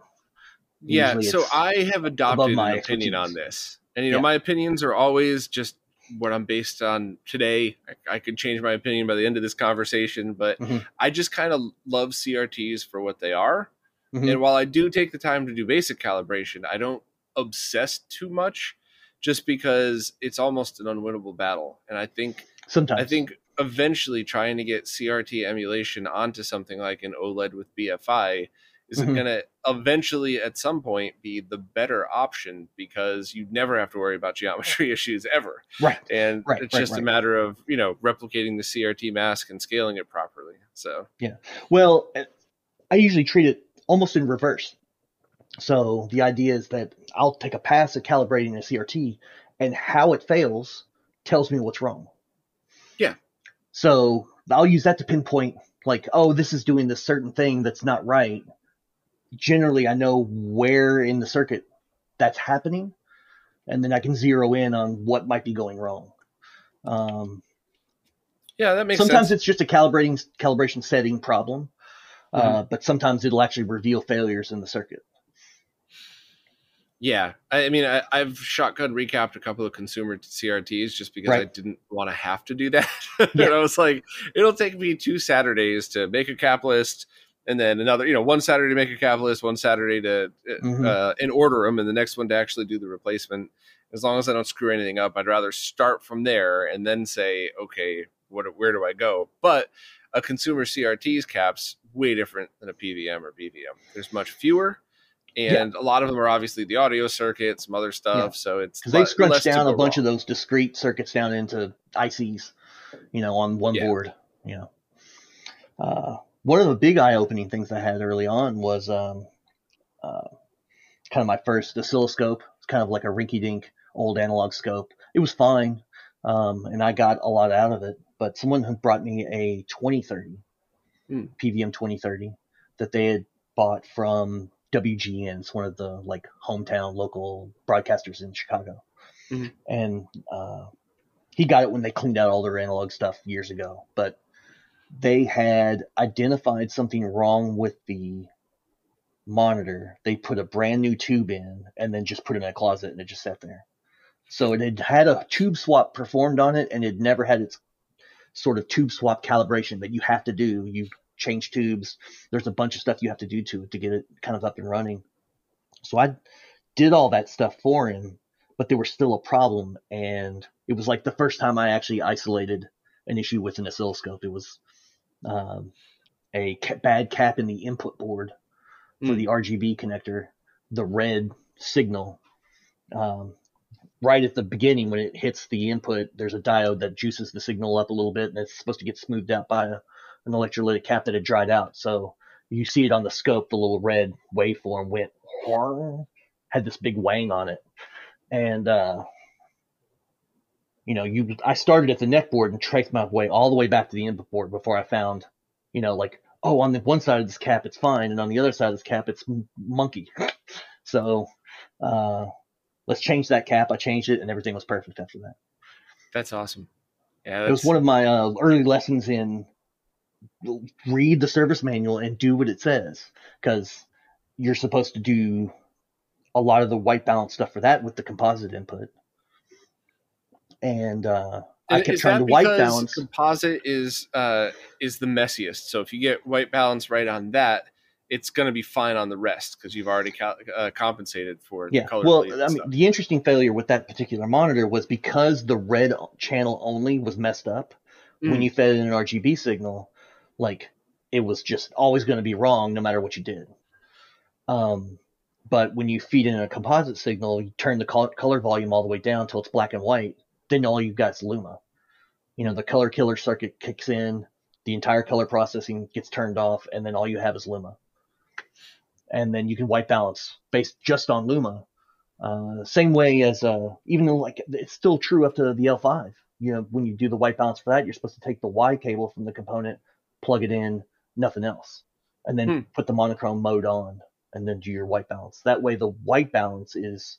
yeah. So I have adopted an my opinion on this, and you know Yeah. my opinions are always just what I'm based on today. I, I could change my opinion by the end of this conversation, but Mhm. I just kind of love CRTs for what they are. Mhm. And while I do take the time to do basic calibration, I don't obsess too much just because it's almost an unwinnable battle. And I think sometimes I think eventually trying to get CRT emulation onto something like an OLED with BFI is Mhm. going to eventually at some point be the better option because you'd never have to worry about geometry (laughs) issues ever. right. And Right, it's right, just a matter of, you know, replicating the CRT mask and scaling it properly. So, yeah. Well, uh, I usually treat it almost in reverse. So the idea is that I'll take a pass at calibrating a CRT, and how it fails tells me what's wrong. Yeah. So I'll use that to pinpoint, like, oh, this is doing this certain thing that's not right. Generally, I know where in the circuit that's happening, and then I can zero in on what might be going wrong. Um, yeah, that makes sometimes sense. it's just a calibrating calibration setting problem, uh, but sometimes it'll actually reveal failures in the circuit. Yeah, I, I mean, I, I've shotgun recapped a couple of consumer CRTs just because I didn't want to have to do (laughs) that. and Yeah. I was like, it'll take me two Saturdays to make a cap list, and then another, you know, one Saturday to make a cap list, one Saturday to Mhm. uh, and order them, and the next one to actually do the replacement. As long as I don't screw anything up, I'd rather start from there and then say, okay, what, where do I go? But a consumer CRT's caps way different than a PVM or BVM. There's much fewer, and a lot of them are obviously the audio circuit, some other stuff. So it's because they le- scrunch less down a bunch of those discrete circuits down into ICs, you know, on one Yeah. board. You know, uh, one of the big eye-opening things I had early on was um, uh, kind of my first oscilloscope. It's kind of like a rinky-dink old analog scope. It was fine, um, and I got a lot out of it. But someone had brought me a 2030 Hmm. PVM 2030 that they had bought from WGN. It's one of the like hometown local broadcasters in Chicago. Mhm. And uh, he got it when they cleaned out all their analog stuff years ago. But they had identified something wrong with the monitor. They put a brand new tube in and then just put it in a closet and it just sat there. So it had had a tube swap performed on it and it never had its sort of tube swap calibration that you have to do. You change tubes. There's a bunch of stuff you have to do to it to get it kind of up and running. So I did all that stuff for him, but there was still a problem. And it was like the first time I actually isolated an issue with an oscilloscope. It was um, a ca- bad cap in the input board for Mm. the RGB connector, the red signal. Um, right at the beginning, when it hits the input, there's a diode that juices the signal up a little bit, and it's supposed to get smoothed out by a, an electrolytic cap that had dried out. So you see it on the scope, the little red waveform went, (laughs) had this big wang on it. And, uh, you know, you, I started at the neck board and traced my way all the way back to the input board before I found, you know, like, oh, on the one side of this cap, it's fine. And on the other side of this cap, it's m- monkey. (laughs) so, uh, let's change that cap. I changed it and everything was perfect after that. That's awesome. Yeah, It was one of my uh, early lessons in read the service manual and do what it says because you're supposed to do a lot of the white balance stuff for that with the composite input. And uh, I kept is trying to white balance. Composite is uh, is the messiest. So if you get white balance right on that, it's going to be fine on the rest because you've already cal- uh, compensated for Yeah. the color. Well, I mean, stuff. the interesting failure with that particular monitor was because the red channel only was messed up. When Mm. you fed in an RGB signal, like it was just always going to be wrong no matter what you did. Um, but when you feed in a composite signal, you turn the color volume all the way down until it's black and white. Then all you've got is Luma. You know, the color killer circuit kicks in, the entire color processing gets turned off, and then all you have is Luma. And then you can white balance based just on Luma. Uh, same way as uh, even though like it's still true up to the L5. You know, when you do the white balance for that, you're supposed to take the Y cable from the component, plug it in, nothing else, and then Hmm. put the monochrome mode on, and then do your white balance. That way, the white balance is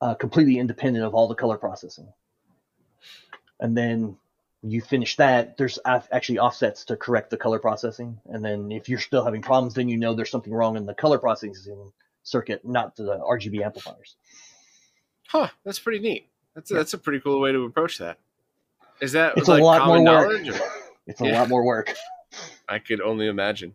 uh, completely independent of all the color processing. And then you finish that, there's actually offsets to correct the color processing. And then if you're still having problems, then you know there's something wrong in the color processing circuit, not the RGB amplifiers. Huh, that's pretty neat. That's a, yeah. that's a pretty cool way to approach that. Is that it's like a lot more work. It's a yeah. lot more work. (laughs) I could only imagine.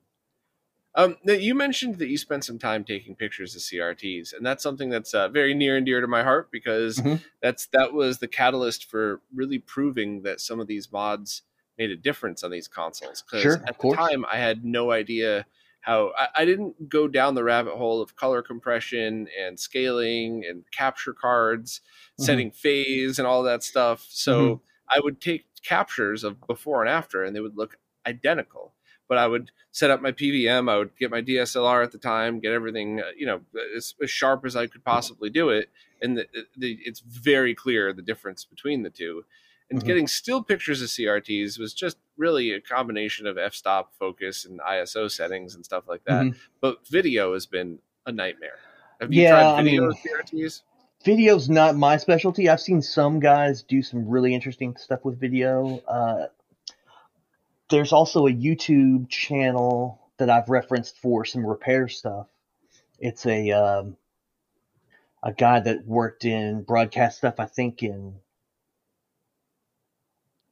Um, now you mentioned that you spent some time taking pictures of CRTs, and that's something that's uh, very near and dear to my heart because mm-hmm. that's that was the catalyst for really proving that some of these mods made a difference on these consoles. Because sure, at the time, I had no idea how I, I, didn't go down the rabbit hole of color compression and scaling and capture cards, mm-hmm. setting phase and all that stuff. So mm-hmm. I would take captures of before and after, and they would look identical but I would set up my PVM. I would get my DSLR at the time, get everything, uh, you know, as, as, sharp as I could possibly do it. And the, the, it's very clear the difference between the two. And mm-hmm. getting still pictures of CRTs was just really a combination of f-stop focus and ISO settings and stuff like that. Mm-hmm. But video has been a nightmare. Have you yeah, tried video I mean, CRTs? Video's not my specialty. I've seen some guys do some really interesting stuff with video. Uh, there's also a YouTube channel that I've referenced for some repair stuff. It's a um, a guy that worked in broadcast stuff. I think in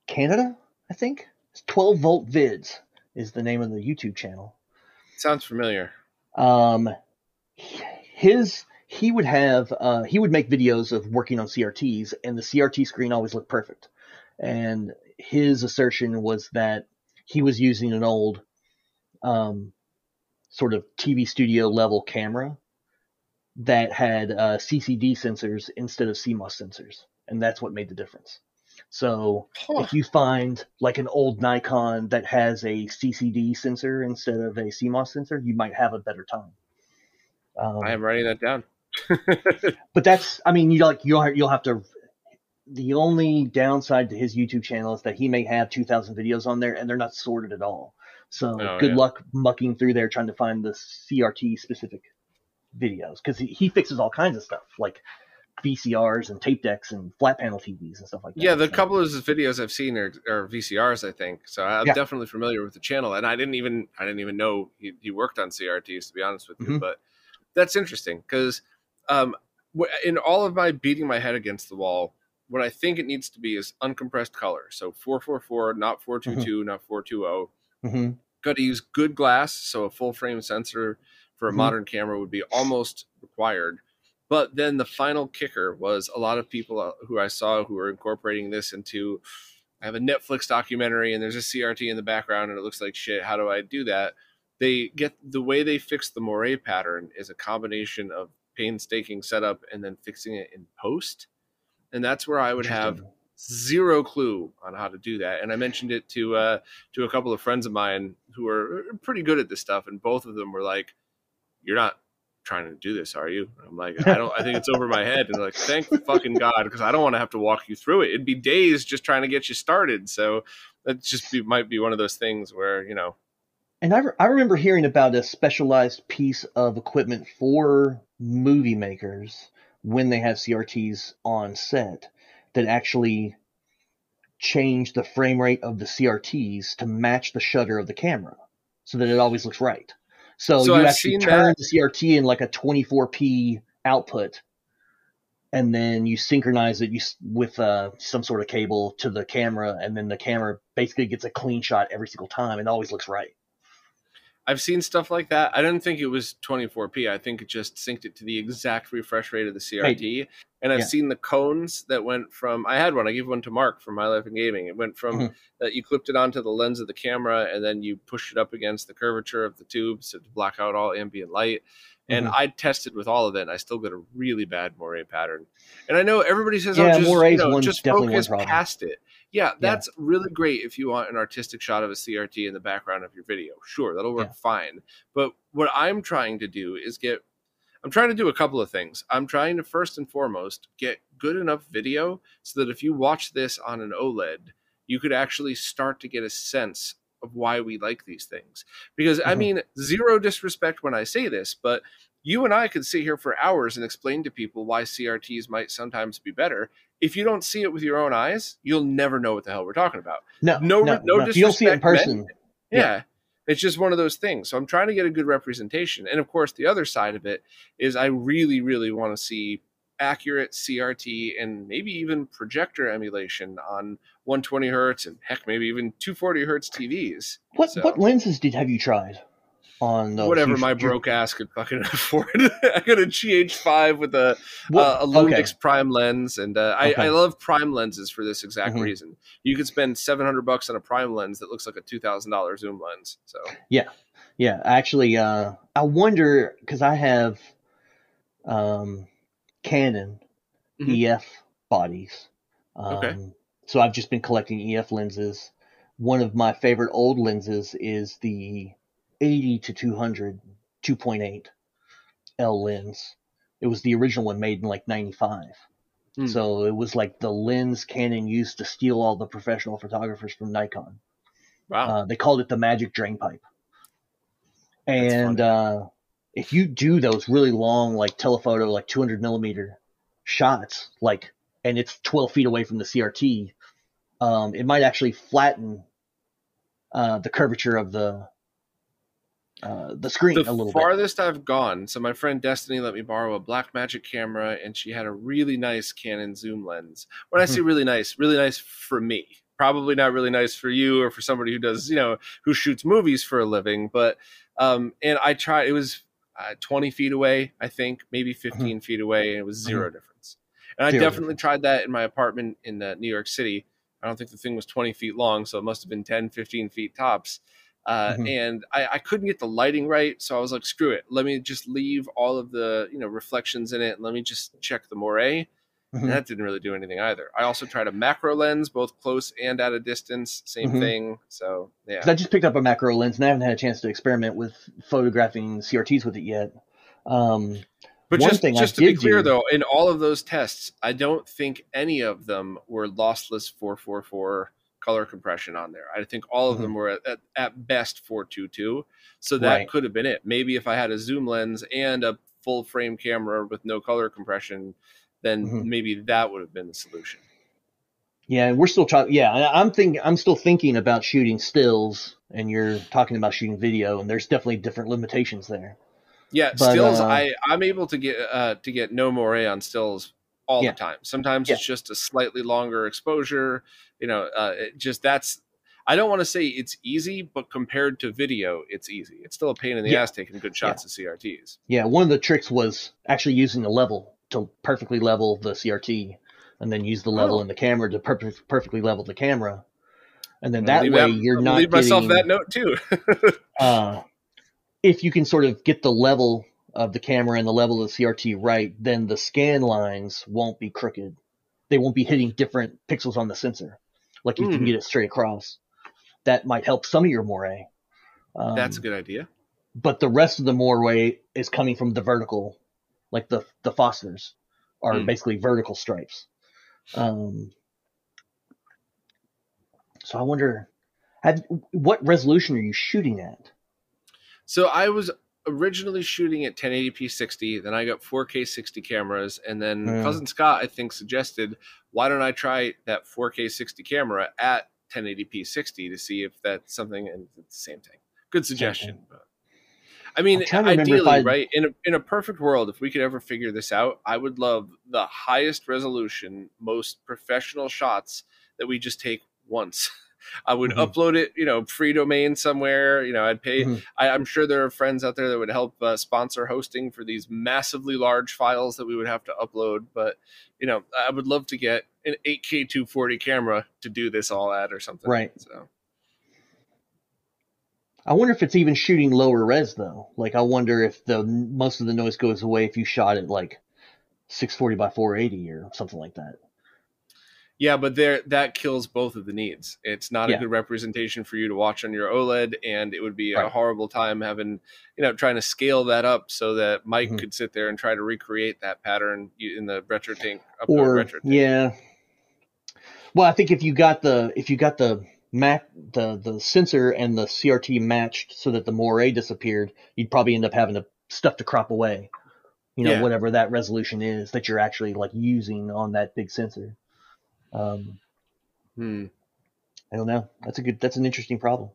Canada. I think it's 12 volt vids is the name of the YouTube channel. Sounds familiar. Um, his he would have uh, he would make videos of working on CRTs, and the CRT screen always looked perfect. And his assertion was that he was using an old um, sort of TV studio level camera that had uh, CCD sensors instead of CMOS sensors, and that's what made the difference. So huh. if you find like an old Nikon that has a CCD sensor instead of a CMOS sensor, you might have a better time. Um, I am writing that down. But that's, I mean, you like you'll you'll have to the only downside to his YouTube channel is that he may have 2,000 videos on there and they're not sorted at all. So oh, good yeah. luck mucking through there trying to find the CRT specific videos because he, he fixes all kinds of stuff like VCRs and tape decks and flat panel TVs and stuff like that. Yeah, the couple of his videos I've seen are, are VCRs, I think. So I'm yeah. definitely familiar with the channel, and I didn't even I didn't even know he, he worked on CRTs to be honest with you. Mm-hmm. But that's interesting because um, in all of my beating my head against the wall what I think it needs to be is uncompressed color. So 444, not 422, mm-hmm. not 420. Mm-hmm. Got to use good glass. So a full frame sensor for a mm-hmm. modern camera would be almost required. But then the final kicker was a lot of people uh, who I saw who were incorporating this into. I have a Netflix documentary and there's a CRT in the background and it looks like shit. How do I do that? They get the way they fix the moire pattern is a combination of painstaking setup and then fixing it in post and that's where I would have zero clue on how to do that. And I mentioned it to uh, to a couple of friends of mine who are pretty good at this stuff, and both of them were like, "You're not trying to do this, are you?" I'm like, "I don't. I think it's over my head." And like, "Thank fucking god," because I don't want to have to walk you through it. It'd be days just trying to get you started. So that just be, might be one of those things where you know. And I, re- I remember hearing about a specialized piece of equipment for movie makers when they have CRTs on set that actually change the frame rate of the CRTs to match the shutter of the camera so that it always looks right. So, so you I've actually turn that. the CRT in like a 24p output and then you synchronize it with uh, some sort of cable to the camera and then the camera basically gets a clean shot every single time and always looks right. I've seen stuff like that. I didn't think it was 24p. I think it just synced it to the exact refresh rate of the CRT. Right. And I've yeah. seen the cones that went from. I had one. I gave one to Mark from My Life in Gaming. It went from mm-hmm. that you clipped it onto the lens of the camera, and then you pushed it up against the curvature of the tubes to block out all ambient light. And mm-hmm. I tested with all of it, and I still got a really bad moire pattern. And I know everybody says, yeah, "Oh, just, you know, just focus past it." Yeah, that's yeah. really great if you want an artistic shot of a CRT in the background of your video. Sure, that'll work yeah. fine. But what I'm trying to do is get I'm trying to do a couple of things. I'm trying to first and foremost get good enough video so that if you watch this on an OLED, you could actually start to get a sense of why we like these things. Because mm-hmm. I mean, zero disrespect when I say this, but you and I could sit here for hours and explain to people why CRTs might sometimes be better. If you don't see it with your own eyes, you'll never know what the hell we're talking about. No, No, no, no, no. If you don't see it in disrespect person. meant. Yeah. It's just one of those things. So I'm trying to get a good representation. And of course, the other side of it is I really, really want to see accurate CRT and maybe even projector emulation on 120 hertz and heck, maybe even 240 hertz TVs. What So- what lenses did have you tried on those? Whatever You- my you- broke ass could fucking (laughs) afford. I got a GH5 with a uh, a okay. Lumix prime lens, and uh, I, Okay. I love prime lenses for this exact Mhm. reason. You could spend seven hundred bucks on a prime lens that looks like a two thousand dollar zoom lens. So Yeah, yeah. actually, uh, I wonder because I have um, Canon Mhm. EF bodies. Um, Okay. So I've just been collecting EF lenses. One of my favorite old lenses is the 80 to 200 2.8 L lens. It was the original one made in like 95. Hmm. So it was like the lens Canon used to steal all the professional photographers from Nikon. wow, Uh, they called it the magic drain pipe. And uh, if you do those really long, like telephoto, like 200 millimeter shots, like, and it's 12 feet away from the CRT, um, it might actually flatten uh, the curvature of the uh, the screen the a little bit. farthest I've gone. So my friend Destiny let me borrow a Blackmagic camera, and she had a really nice Canon zoom lens. When I Mm-hmm. say really nice, really nice for me. Probably not really nice for you or for somebody who does, you know, who shoots movies for a living. But um, and I tried. It was uh, 20 feet away, I think, maybe 15 feet away, and it was 0 difference. And I Mm-hmm. Zero definitely tried that in my apartment in uh, New York City. I don't think the thing was 20 feet long, so it must have been 10, 15 feet tops. Uh, Mhm. And I, I couldn't get the lighting right, so I was like, "Screw it! Let me just leave all of the you know reflections in it, and let me just check the moire." Mhm. And that didn't really do anything either. I also tried a macro lens, both close and at a distance, same Mhm. thing. So yeah, I just picked up a macro lens and I haven't had a chance to experiment with photographing CRTs with it yet. Um, But One just, just to be clear, though, in all of those tests, I don't think any of them were lossless 444 color compression on there. I think all of them were at, at, best 422. So that Mm-hmm. Right. could have been it. Maybe if I had a zoom lens and a full frame camera with no color compression, then Mhm. maybe that would have been the solution. Yeah, and we're still trying. Yeah, I'm thinking. I'm still thinking about shooting stills, and you're talking about shooting video, and there's definitely different limitations there. Yeah, But, stills. uh, I I'm able to get uh, to get no moire on stills all Yeah. the time. Sometimes Yeah. it's just a slightly longer exposure. You know, uh, it just that's. I don't want to say it's easy, but compared to video, it's easy. It's still a pain in the Yeah. ass taking good shots of CRTs. Yeah, one of the tricks was actually using the level to perfectly level the CRT, and then use the level Oh. in the camera to per- perfectly level the camera, and then that way leave you're I'm not leave myself that note too. (laughs) uh, if you can sort of get the level of the camera and the level of the CRT right, then the scan lines won't be crooked. They won't be hitting different pixels on the sensor. Like you can Mm. get it straight across, that might help some of your moire. Um, That's a good idea. But the rest of the moire is coming from the vertical, like the the phosphors are Mm. basically vertical stripes. Um, so I wonder, have, what resolution are you shooting at? So I was originally shooting at 1080p 60, then I got 4K 60 cameras, and then cousin Scott I think suggested, why don't I try that 4K 60 camera at 1080p 60 to see if that's something, and it's the same thing. Good suggestion. But, I mean, I'm trying to remember if ideally, I'd- right in a, in a perfect world, if we could ever figure this out, I would love the highest resolution, most professional shots that we just take once. (laughs) I would Mhm. upload it, you know, free domain somewhere. You know, I'd pay. Mhm. I, I'm sure there are friends out there that would help uh, sponsor hosting for these massively large files that we would have to upload. But you know, I would love to get an 8K 240 camera to do this all at or something. Right. So I wonder if it's even shooting lower res though. Like I wonder if the most of the noise goes away if you shot it like 640 by 480 or something like that. Yeah, but there that kills both of the needs. It's not Yeah. a good representation for you to watch on your OLED, and it would be a horrible time having you know trying to scale that up so that Mike Mhm. could sit there and try to recreate that pattern in the RetroTink up or RetroTink. yeah. Well, I think if you got the if you got the mat the the sensor and the CRT matched so that the moire disappeared, you'd probably end up having to stuff to crop away. You know, Yeah. whatever that resolution is that you're actually like using on that big sensor. Um, Hmm. I don't know. That's a good. That's an interesting problem.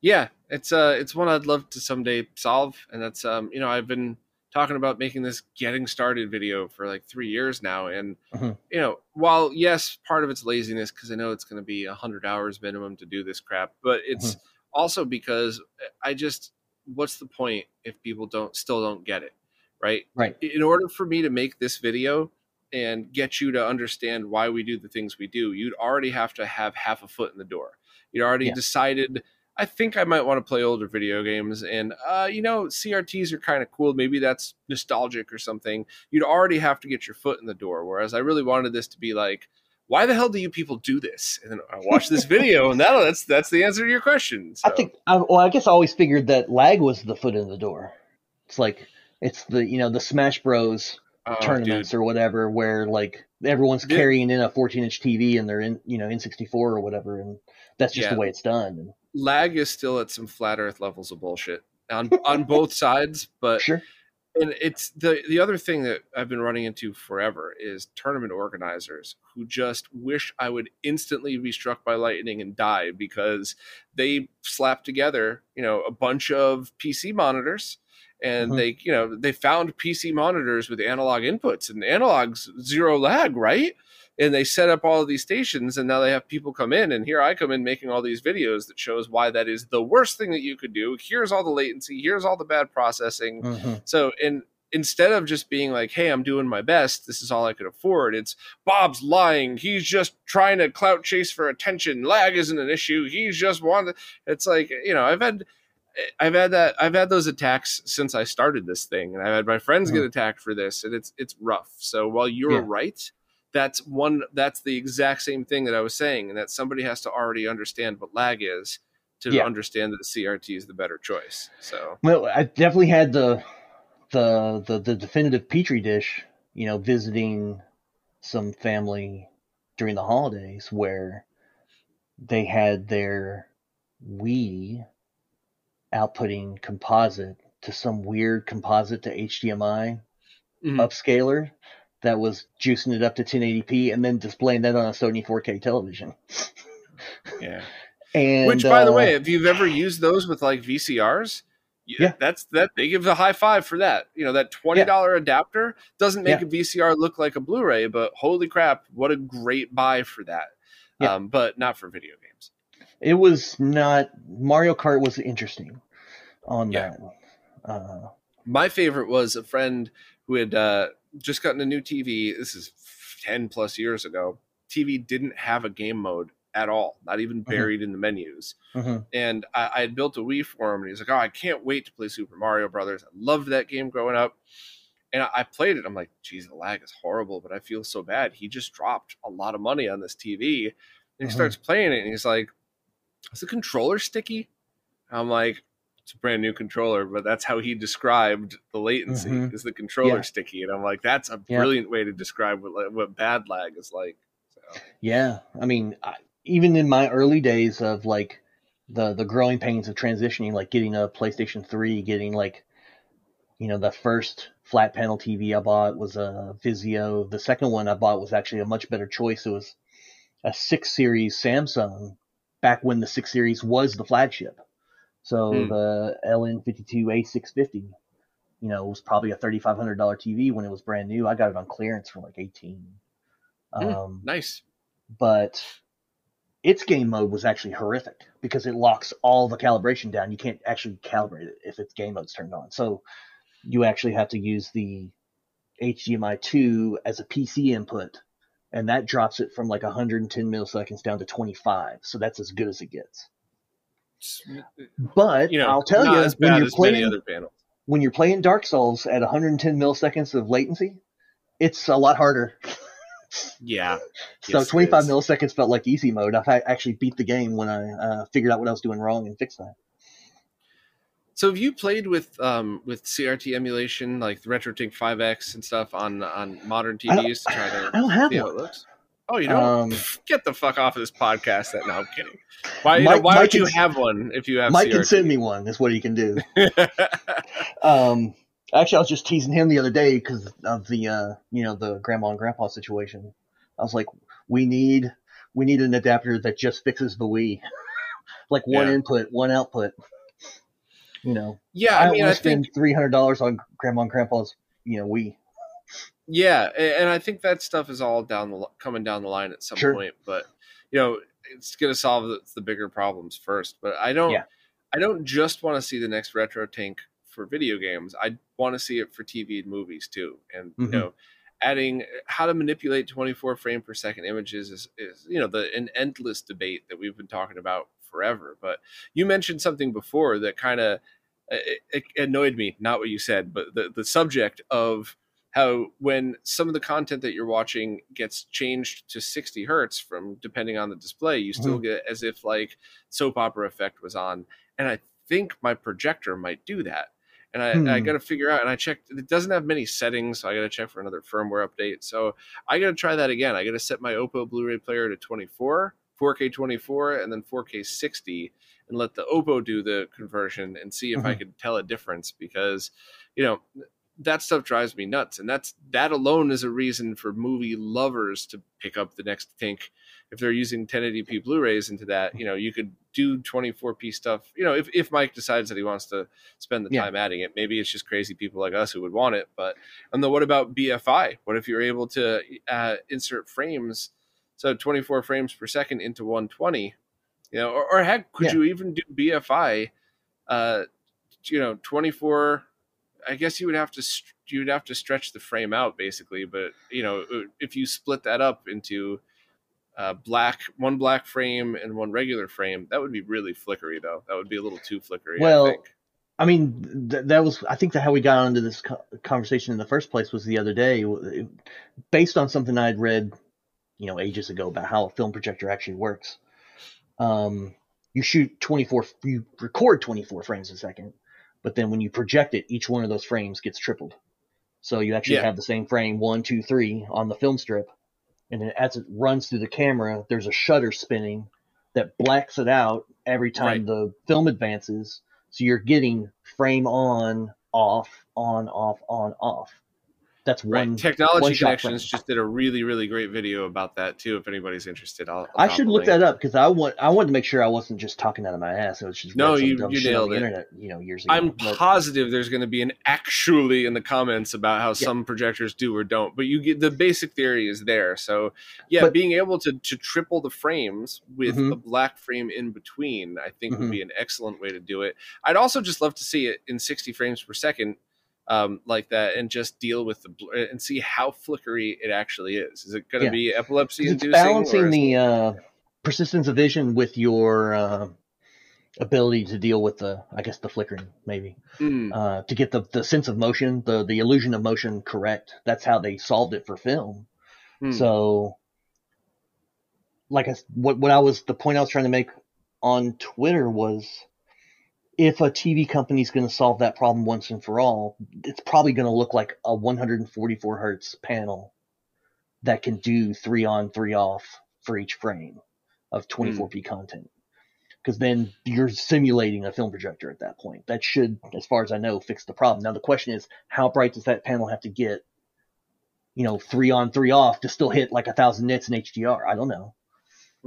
yeah it's uh it's one i'd love to someday solve and that's um you know i've been talking about making this getting started video for like three years now and Mhm. you know while yes part of it's laziness because i know it's going to be a 100 hours minimum to do this crap but it's also because i just what's the point if people don't still don't get it right Right. in order for me to make this video and get you to understand why we do the things we do, you'd already have to have half a foot in the door. You'd already Yeah. decided, I think I might want to play older video games, and uh, you know, CRTs are kind of cool. Maybe that's nostalgic or something. You'd already have to get your foot in the door. Whereas I really wanted this to be like, why the hell do you people do this? And then I watch this (laughs) video, and that that's that's the answer to your question. I think. I, well, I guess I always figured that lag was the foot in the door. It's like it's the you know the Smash Bros. Oh, tournaments dude, or whatever where like everyone's Dude. carrying in a 14 inch TV and they're in you know N64 or whatever and that's just Yeah. the way it's done. Lag is still at some flat Earth levels of bullshit on (laughs) on both sides, but sure, and it's the the other thing that I've been running into forever is tournament organizers who just wish I would instantly be struck by lightning and die because they slap together, you know, a bunch of PC monitors and Mhm. they, you know, they found PC monitors with analog inputs and analogs zero lag, right? And they set up all of these stations and now they have people come in and here I come in making all these videos that shows why that is the worst thing that you could do. Here's all the latency, here's all the bad processing. Mhm. So, and instead of just being like, "Hey, I'm doing my best. This is all I could afford," it's Bob's lying. He's just trying to clout chase for attention. Lag isn't an issue. He's just wanted. It's like you know, I've had. I've had that. I've had those attacks since I started this thing, and I've had my friends get mm-hmm. attacked for this, and it's it's rough. So while you're Yeah. right, that's one. That's the exact same thing that I was saying, and that somebody has to already understand what lag is to Yeah. understand that the CRT is the better choice. So well, I definitely had the the the the definitive petri dish. You know, visiting some family during the holidays where they had their Wii outputting composite to some weird composite to HDMI Mhm. upscaler that was juicing it up to 1080p and then displaying that on a Sony 4K television. (laughs) yeah. And Which, by the uh, way, if you've ever used those with like VCRs, Yeah. that's that they give the high five for that. You know, that twenty dollar adapter doesn't make Yeah. a VCR look like a Blu-ray, but holy crap, what a great buy for that. Yeah. Um, but not for video games. It was not Mario Kart was interesting on Yeah. that. Uh, My favorite was a friend who had uh, just gotten a new TV. This is ten plus years ago. TV didn't have a game mode at all, not even Mm-hmm. buried in the menus. mhm. and I, I had built a Wii for him, and he's like, "Oh, I can't wait to play Super Mario Brothers. I loved that game growing up." And I, I played it. I'm like, "Geez, the lag is horrible," but I feel so bad. He just dropped a lot of money on this TV, and he Mhm. starts playing it, and he's like, "Is the controller sticky?" I'm like, "It's a brand new controller," but that's how he described the latency. Mhm. Is the controller Yeah. sticky? And I'm like, "That's a Yeah. brilliant way to describe what what bad lag is like." So, yeah, I mean, I, even in my early days of like the the growing pains of transitioning, like getting a PlayStation 3, getting like you know the first flat panel TV I bought was a Vizio. The second one I bought was actually a much better choice. It was a six series Samsung back when the six series was the flagship. So Hmm. the LN52A650, you know, was probably a $3,500 TV when it was brand new. I got it on clearance for like 18. Hmm. Um, nice. but its game mode was actually horrific because it locks all the calibration down. You can't actually calibrate it if its game mode's turned on. So you actually have to use the HDMI 2 as a PC input, and that drops it from like 110 milliseconds down to 25. So that's as good as it gets. But You know, I'll tell you, when you're playing other when you're playing Dark Souls at 110 milliseconds of latency, it's a lot harder. Yeah. (laughs) So Yes, 25 milliseconds felt like easy mode. I actually beat the game when I uh, figured out what I was doing wrong and fixed that. So have you played with um with CRT emulation like the RetroTink 5X and stuff on on modern TVs to try to (sighs) I don't have see how it one. looks? Oh, you don't Um, (laughs) get the fuck off of this podcast. That no, I'm kidding. Why? you know, why Mike would you can- have one if you have Mike can send me one. That's what he can do. (laughs) Um, actually, I was just teasing him the other day because of the uh, you know the grandma and grandpa situation. I was like, we need we need an adapter that just fixes the Wii, (laughs) like one Yeah. input, one output. You know, yeah, I I mean, I spend think three hundred dollars on grandma and grandpa's you know we. Yeah, and I think that stuff is all down the coming down the line at some Sure. point. But you know, it's going to solve the, the bigger problems first. But I don't. Yeah. I don't just want to see the next RetroTink for video games. I want to see it for TV and movies too. And Mhm. you know, adding how to manipulate 24 frame per second images is, is you know the an endless debate that we've been talking about forever. But you mentioned something before that kind of it, it annoyed me. Not what you said, but the the subject of how when some of the content that you're watching gets changed to 60 hertz from depending on the display you still get as if like soap opera effect was on. And i think my projector might do that. And i, I Hmm. got to figure out and i checked it doesn't have many settings so i got to check for another firmware update. So i got to try that again. I got to set my oppo blu-ray player to 24 4k 24 and then 4k 60 and let the oppo do the conversion and see if i Mhm. could tell a difference because you know that stuff drives me nuts. And that's that alone is a reason for movie lovers to pick up the next think. If they're using 1080p blu-rays into that you know you could do 24p stuff. You know if, if mike decides that he wants to spend the Yeah. time adding it maybe it's just crazy people like us who would want it. But and then what about bfi what if you're able to uh, insert frames? So 24 frames per second into 120 you know or, or heck could Yeah. you even do bfi uh you know 24 I guess you would have to st- you would have to stretch the frame out basically, but you know if you split that up into uh, black one black frame and one regular frame, that would be really flickery though. That would be a little too flickery. Well, I think. I mean, th- that was I think that how we got onto this co- conversation in the first place was the other day, based on something I'd read, you know, ages ago about how a film projector actually works. Um, you shoot 24, you record 24 frames a second, but then when you project it, each one of those frames gets tripled. So you actually Yeah. have the same frame one, two, three on the film strip, and then as it runs through the camera, there's a shutter spinning that blacks it out every time Right. the film advances. So you're getting frame on, off, on, off, on, off. That's one. Right. Technology one Connections just did a really really great video about that too. If anybody's interested, I'll, I'll I should look that up because I want I wanted to make sure I wasn't just talking out of my ass. I was just No, you- you nailed the it. internet, you know, years ago. I'm positive there's going to be an actually in the comments about how some projectors do or don't, but you get the basic theory is there. So yeah, But- being able to to triple the frames with Mhm. a black frame in between, I think Mhm. would be an excellent way to do it. I'd also just love to see it in 60 frames per second. Um, like that, and just deal with the bl- and see how flickery it actually is. Is it going to Yeah. be epilepsy it's inducing? balancing the uh, persistence of vision with your uh, ability to deal with the, I guess, the flickering, maybe, Hmm. uh, to get the, the sense of motion, the the illusion of motion correct. That's how they solved it for film. Hmm. So, like I, what what I was the point I was trying to make on Twitter was, if a TV company is going to solve that problem once and for all, it's probably going to look like a 144 hertz panel that can do three on three off for each frame of hmm. 24p content. Because then you're simulating a film projector at that point. That should, as far as I know, fix the problem. Now the question is, how bright does that panel have to get? You know, three on three off to still hit like a thousand nits in HDR. I don't know.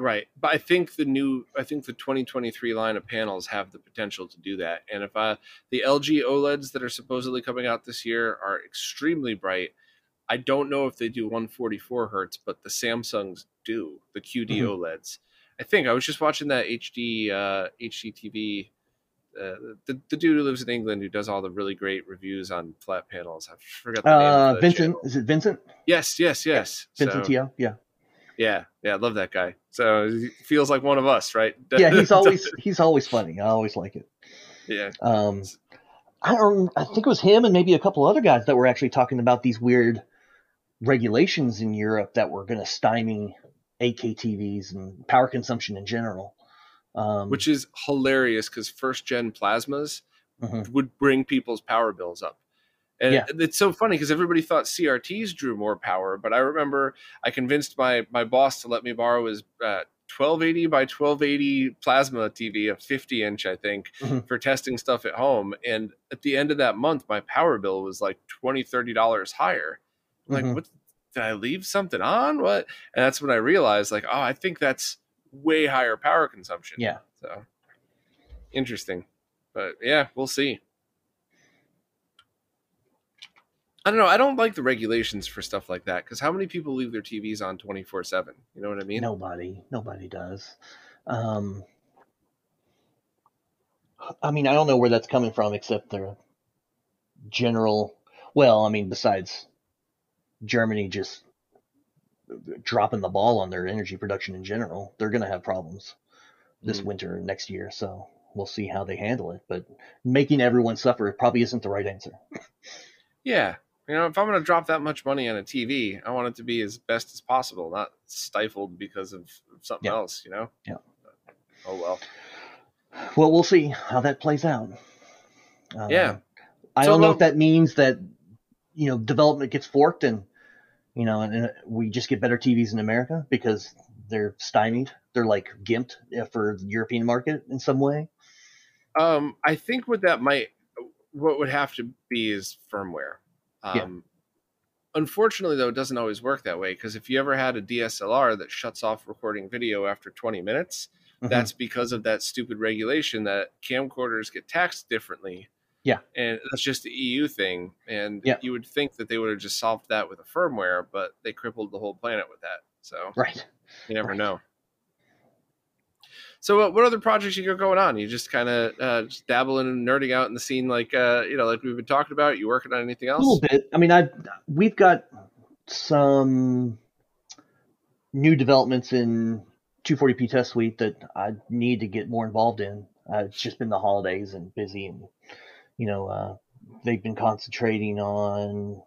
Right. But I think the new I think the 2023 line of panels have the potential to do that. And if uh the LG OLEDs that are supposedly coming out this year are extremely bright, I don't know if they do 144 hertz, but the Samsungs do, the QD Mhm. OLEDs. I think I was just watching that HD uh HDTV uh, the, the dude who lives in England who does all the really great reviews on flat panels. I forgot the name. Uh, of the Vincent, channel. is it Vincent? Yes, yes, yes. Vincent So- Teoh? Yeah. Yeah, yeah, I love that guy. So he feels like one of us, right? (laughs) Yeah, he's always he's always funny. I always like it. yeah. Um, I don't. I think it was him and maybe a couple other guys that were actually talking about these weird regulations in Europe that were going to stymie 8K TVs and power consumption in general. Um, Which is hilarious because first gen plasmas Mhm. would bring people's power bills up. And Yeah. it's so funny because everybody thought CRTs drew more power, but I remember I convinced my my boss to let me borrow his uh, 1280 by 1280 plasma TV, a 50 inch, I think, Mhm. for testing stuff at home. And at the end of that month, my power bill was like 20 dollars higher. I'm Mhm. Like, what? Did I leave something on? What? And that's when I realized, like, oh, I think that's way higher power consumption. Yeah. So interesting, but yeah, we'll see. I don't know. I don't like the regulations for stuff like that because how many people leave their TVs on twenty four seven? You know what I mean? Nobody, nobody does. Um, I mean, I don't know where that's coming from, except the general. Well, I mean, besides Germany just dropping the ball on their energy production in general, they're going to have problems this Mhm. winter and next year. So we'll see how they handle it. But making everyone suffer probably isn't the right answer. Yeah. You know, if I'm going to drop that much money on a TV, I want it to be as best as possible, not stifled because of something Yeah. else, you know? Yeah. Oh, well. Well, we'll see how that plays out. Um, Yeah. I So don't know about- if that means that you know development gets forked and you know and, and we just get better TVs in America because they're stymied. They're like gimped uh, for the European market in some way. Um, I think what that might, what would have to be is firmware. Um, Yeah. Unfortunately, though, it doesn't always work that way because if you ever had a DSLR that shuts off recording video after 20 minutes, Mhm. that's because of that stupid regulation that camcorders get taxed differently. Yeah. And that's just the EU thing. And Yeah. you would think that they would have just solved that with a firmware, but they crippled the whole planet with that. So right. you never Right. know. So, what other projects you got going on? You just kind of uh, dabbling and nerding out in the scene, like uh, you know, like we've been talking about. You working on anything else? A little bit. I mean, I we've got some new developments in 240p test suite that I need to get more involved in. Uh, it's just been the holidays and busy, and you know, uh, they've been concentrating on.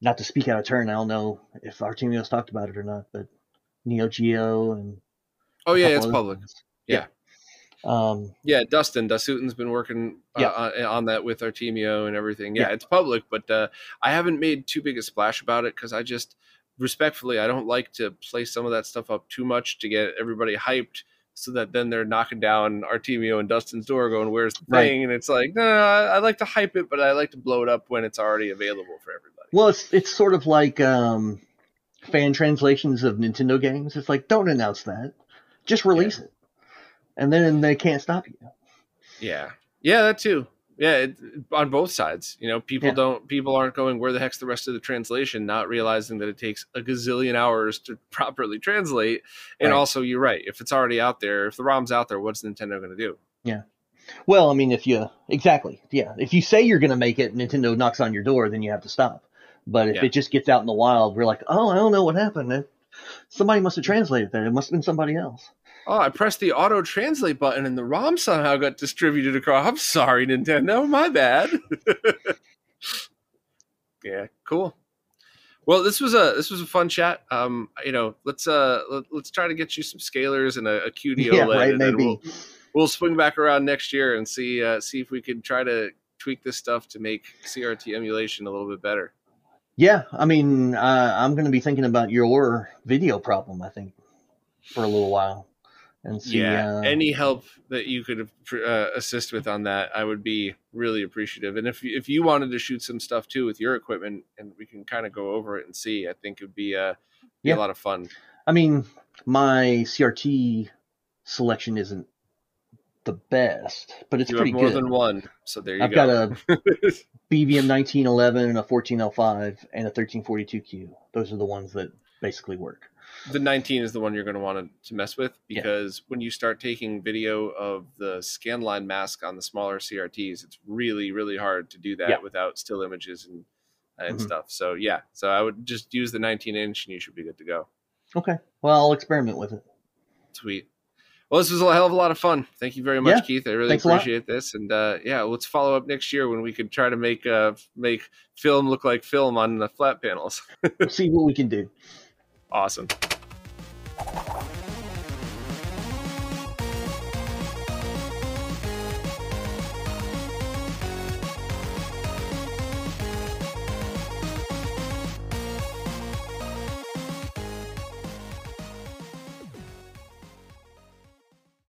Not to speak out of turn, I don't know if Artemio's talked about it or not, but Neo Geo and Oh yeah, it's public. things. Yeah. Um, Yeah, Dustin Dasutin's been working uh, Yeah. on, on that with Artemio and everything. Yeah, Yeah. it's public, but uh, I haven't made too big a splash about it because I just respectfully I don't like to play some of that stuff up too much to get everybody hyped. So that then they're knocking down Artemio and Dustin's door, going, "Where's the Right. thing?" And it's like, no, I like to hype it, but I like to blow it up when it's already available for everybody. Well, it's it's sort of like um, fan translations of Nintendo games. It's like don't announce that, just release it, and then they can't stop you. Yeah, yeah, that too. Yeah, it, on both sides. You know, people Yeah. don't. People aren't going. Where the heck's the rest of the translation? Not realizing that it takes a gazillion hours to (laughs) properly translate. And Right. also, you're right. If it's already out there, if the ROM's out there, what's Nintendo going to do? Yeah. Well, I mean, if you exactly, yeah, if you say you're going to make it, Nintendo knocks on your door, then you have to stop. But if Yeah. it just gets out in the wild, we're like, oh, I don't know what happened. Somebody must have translated that. It must have been somebody else. Oh, I pressed the auto translate button and the ROM somehow got distributed across. I'm sorry, Nintendo. My bad. (laughs) yeah, cool. Well, this was a this was a fun chat. Um, you know, let's uh let, let's try to get you some scalers and a, a QD (laughs) yeah, OLED, right. and Maybe. we'll we'll swing back around next year and see uh, see if we can try to tweak this stuff to make CRT emulation a little bit better. Yeah, I mean, uh, I'm going to be thinking about your video problem. I think for a little while, and see. yeah, uh, any help that you could uh, assist with on that, I would be really appreciative. And if if you wanted to shoot some stuff too with your equipment, and we can kind of go over it and see, I think it'd be, uh, be Yeah. a lot of fun. I mean, my CRT selection isn't the best, but it's you pretty more good. than one, so there you go. I've got a (laughs) BVM 1911, and a 1405, and a 1342Q. Those are the ones that basically work. The 19 is the one you're going to want to mess with Yeah. because when you start taking video of the scanline mask on the smaller CRTs, it's really really hard to do that Yeah. without still images and and Mhm. stuff. So yeah, so I would just use the 19 inch and you should be good to go. Okay. Well, I'll experiment with it. Sweet. Well, this was a hell of a lot of fun. Thank you very much, Yeah. Keith. I really Thanks appreciate this. And uh, yeah, let's follow up next year when we can try to make uh, make film look like film on the flat panels. (laughs) We'll see what we can do. Awesome.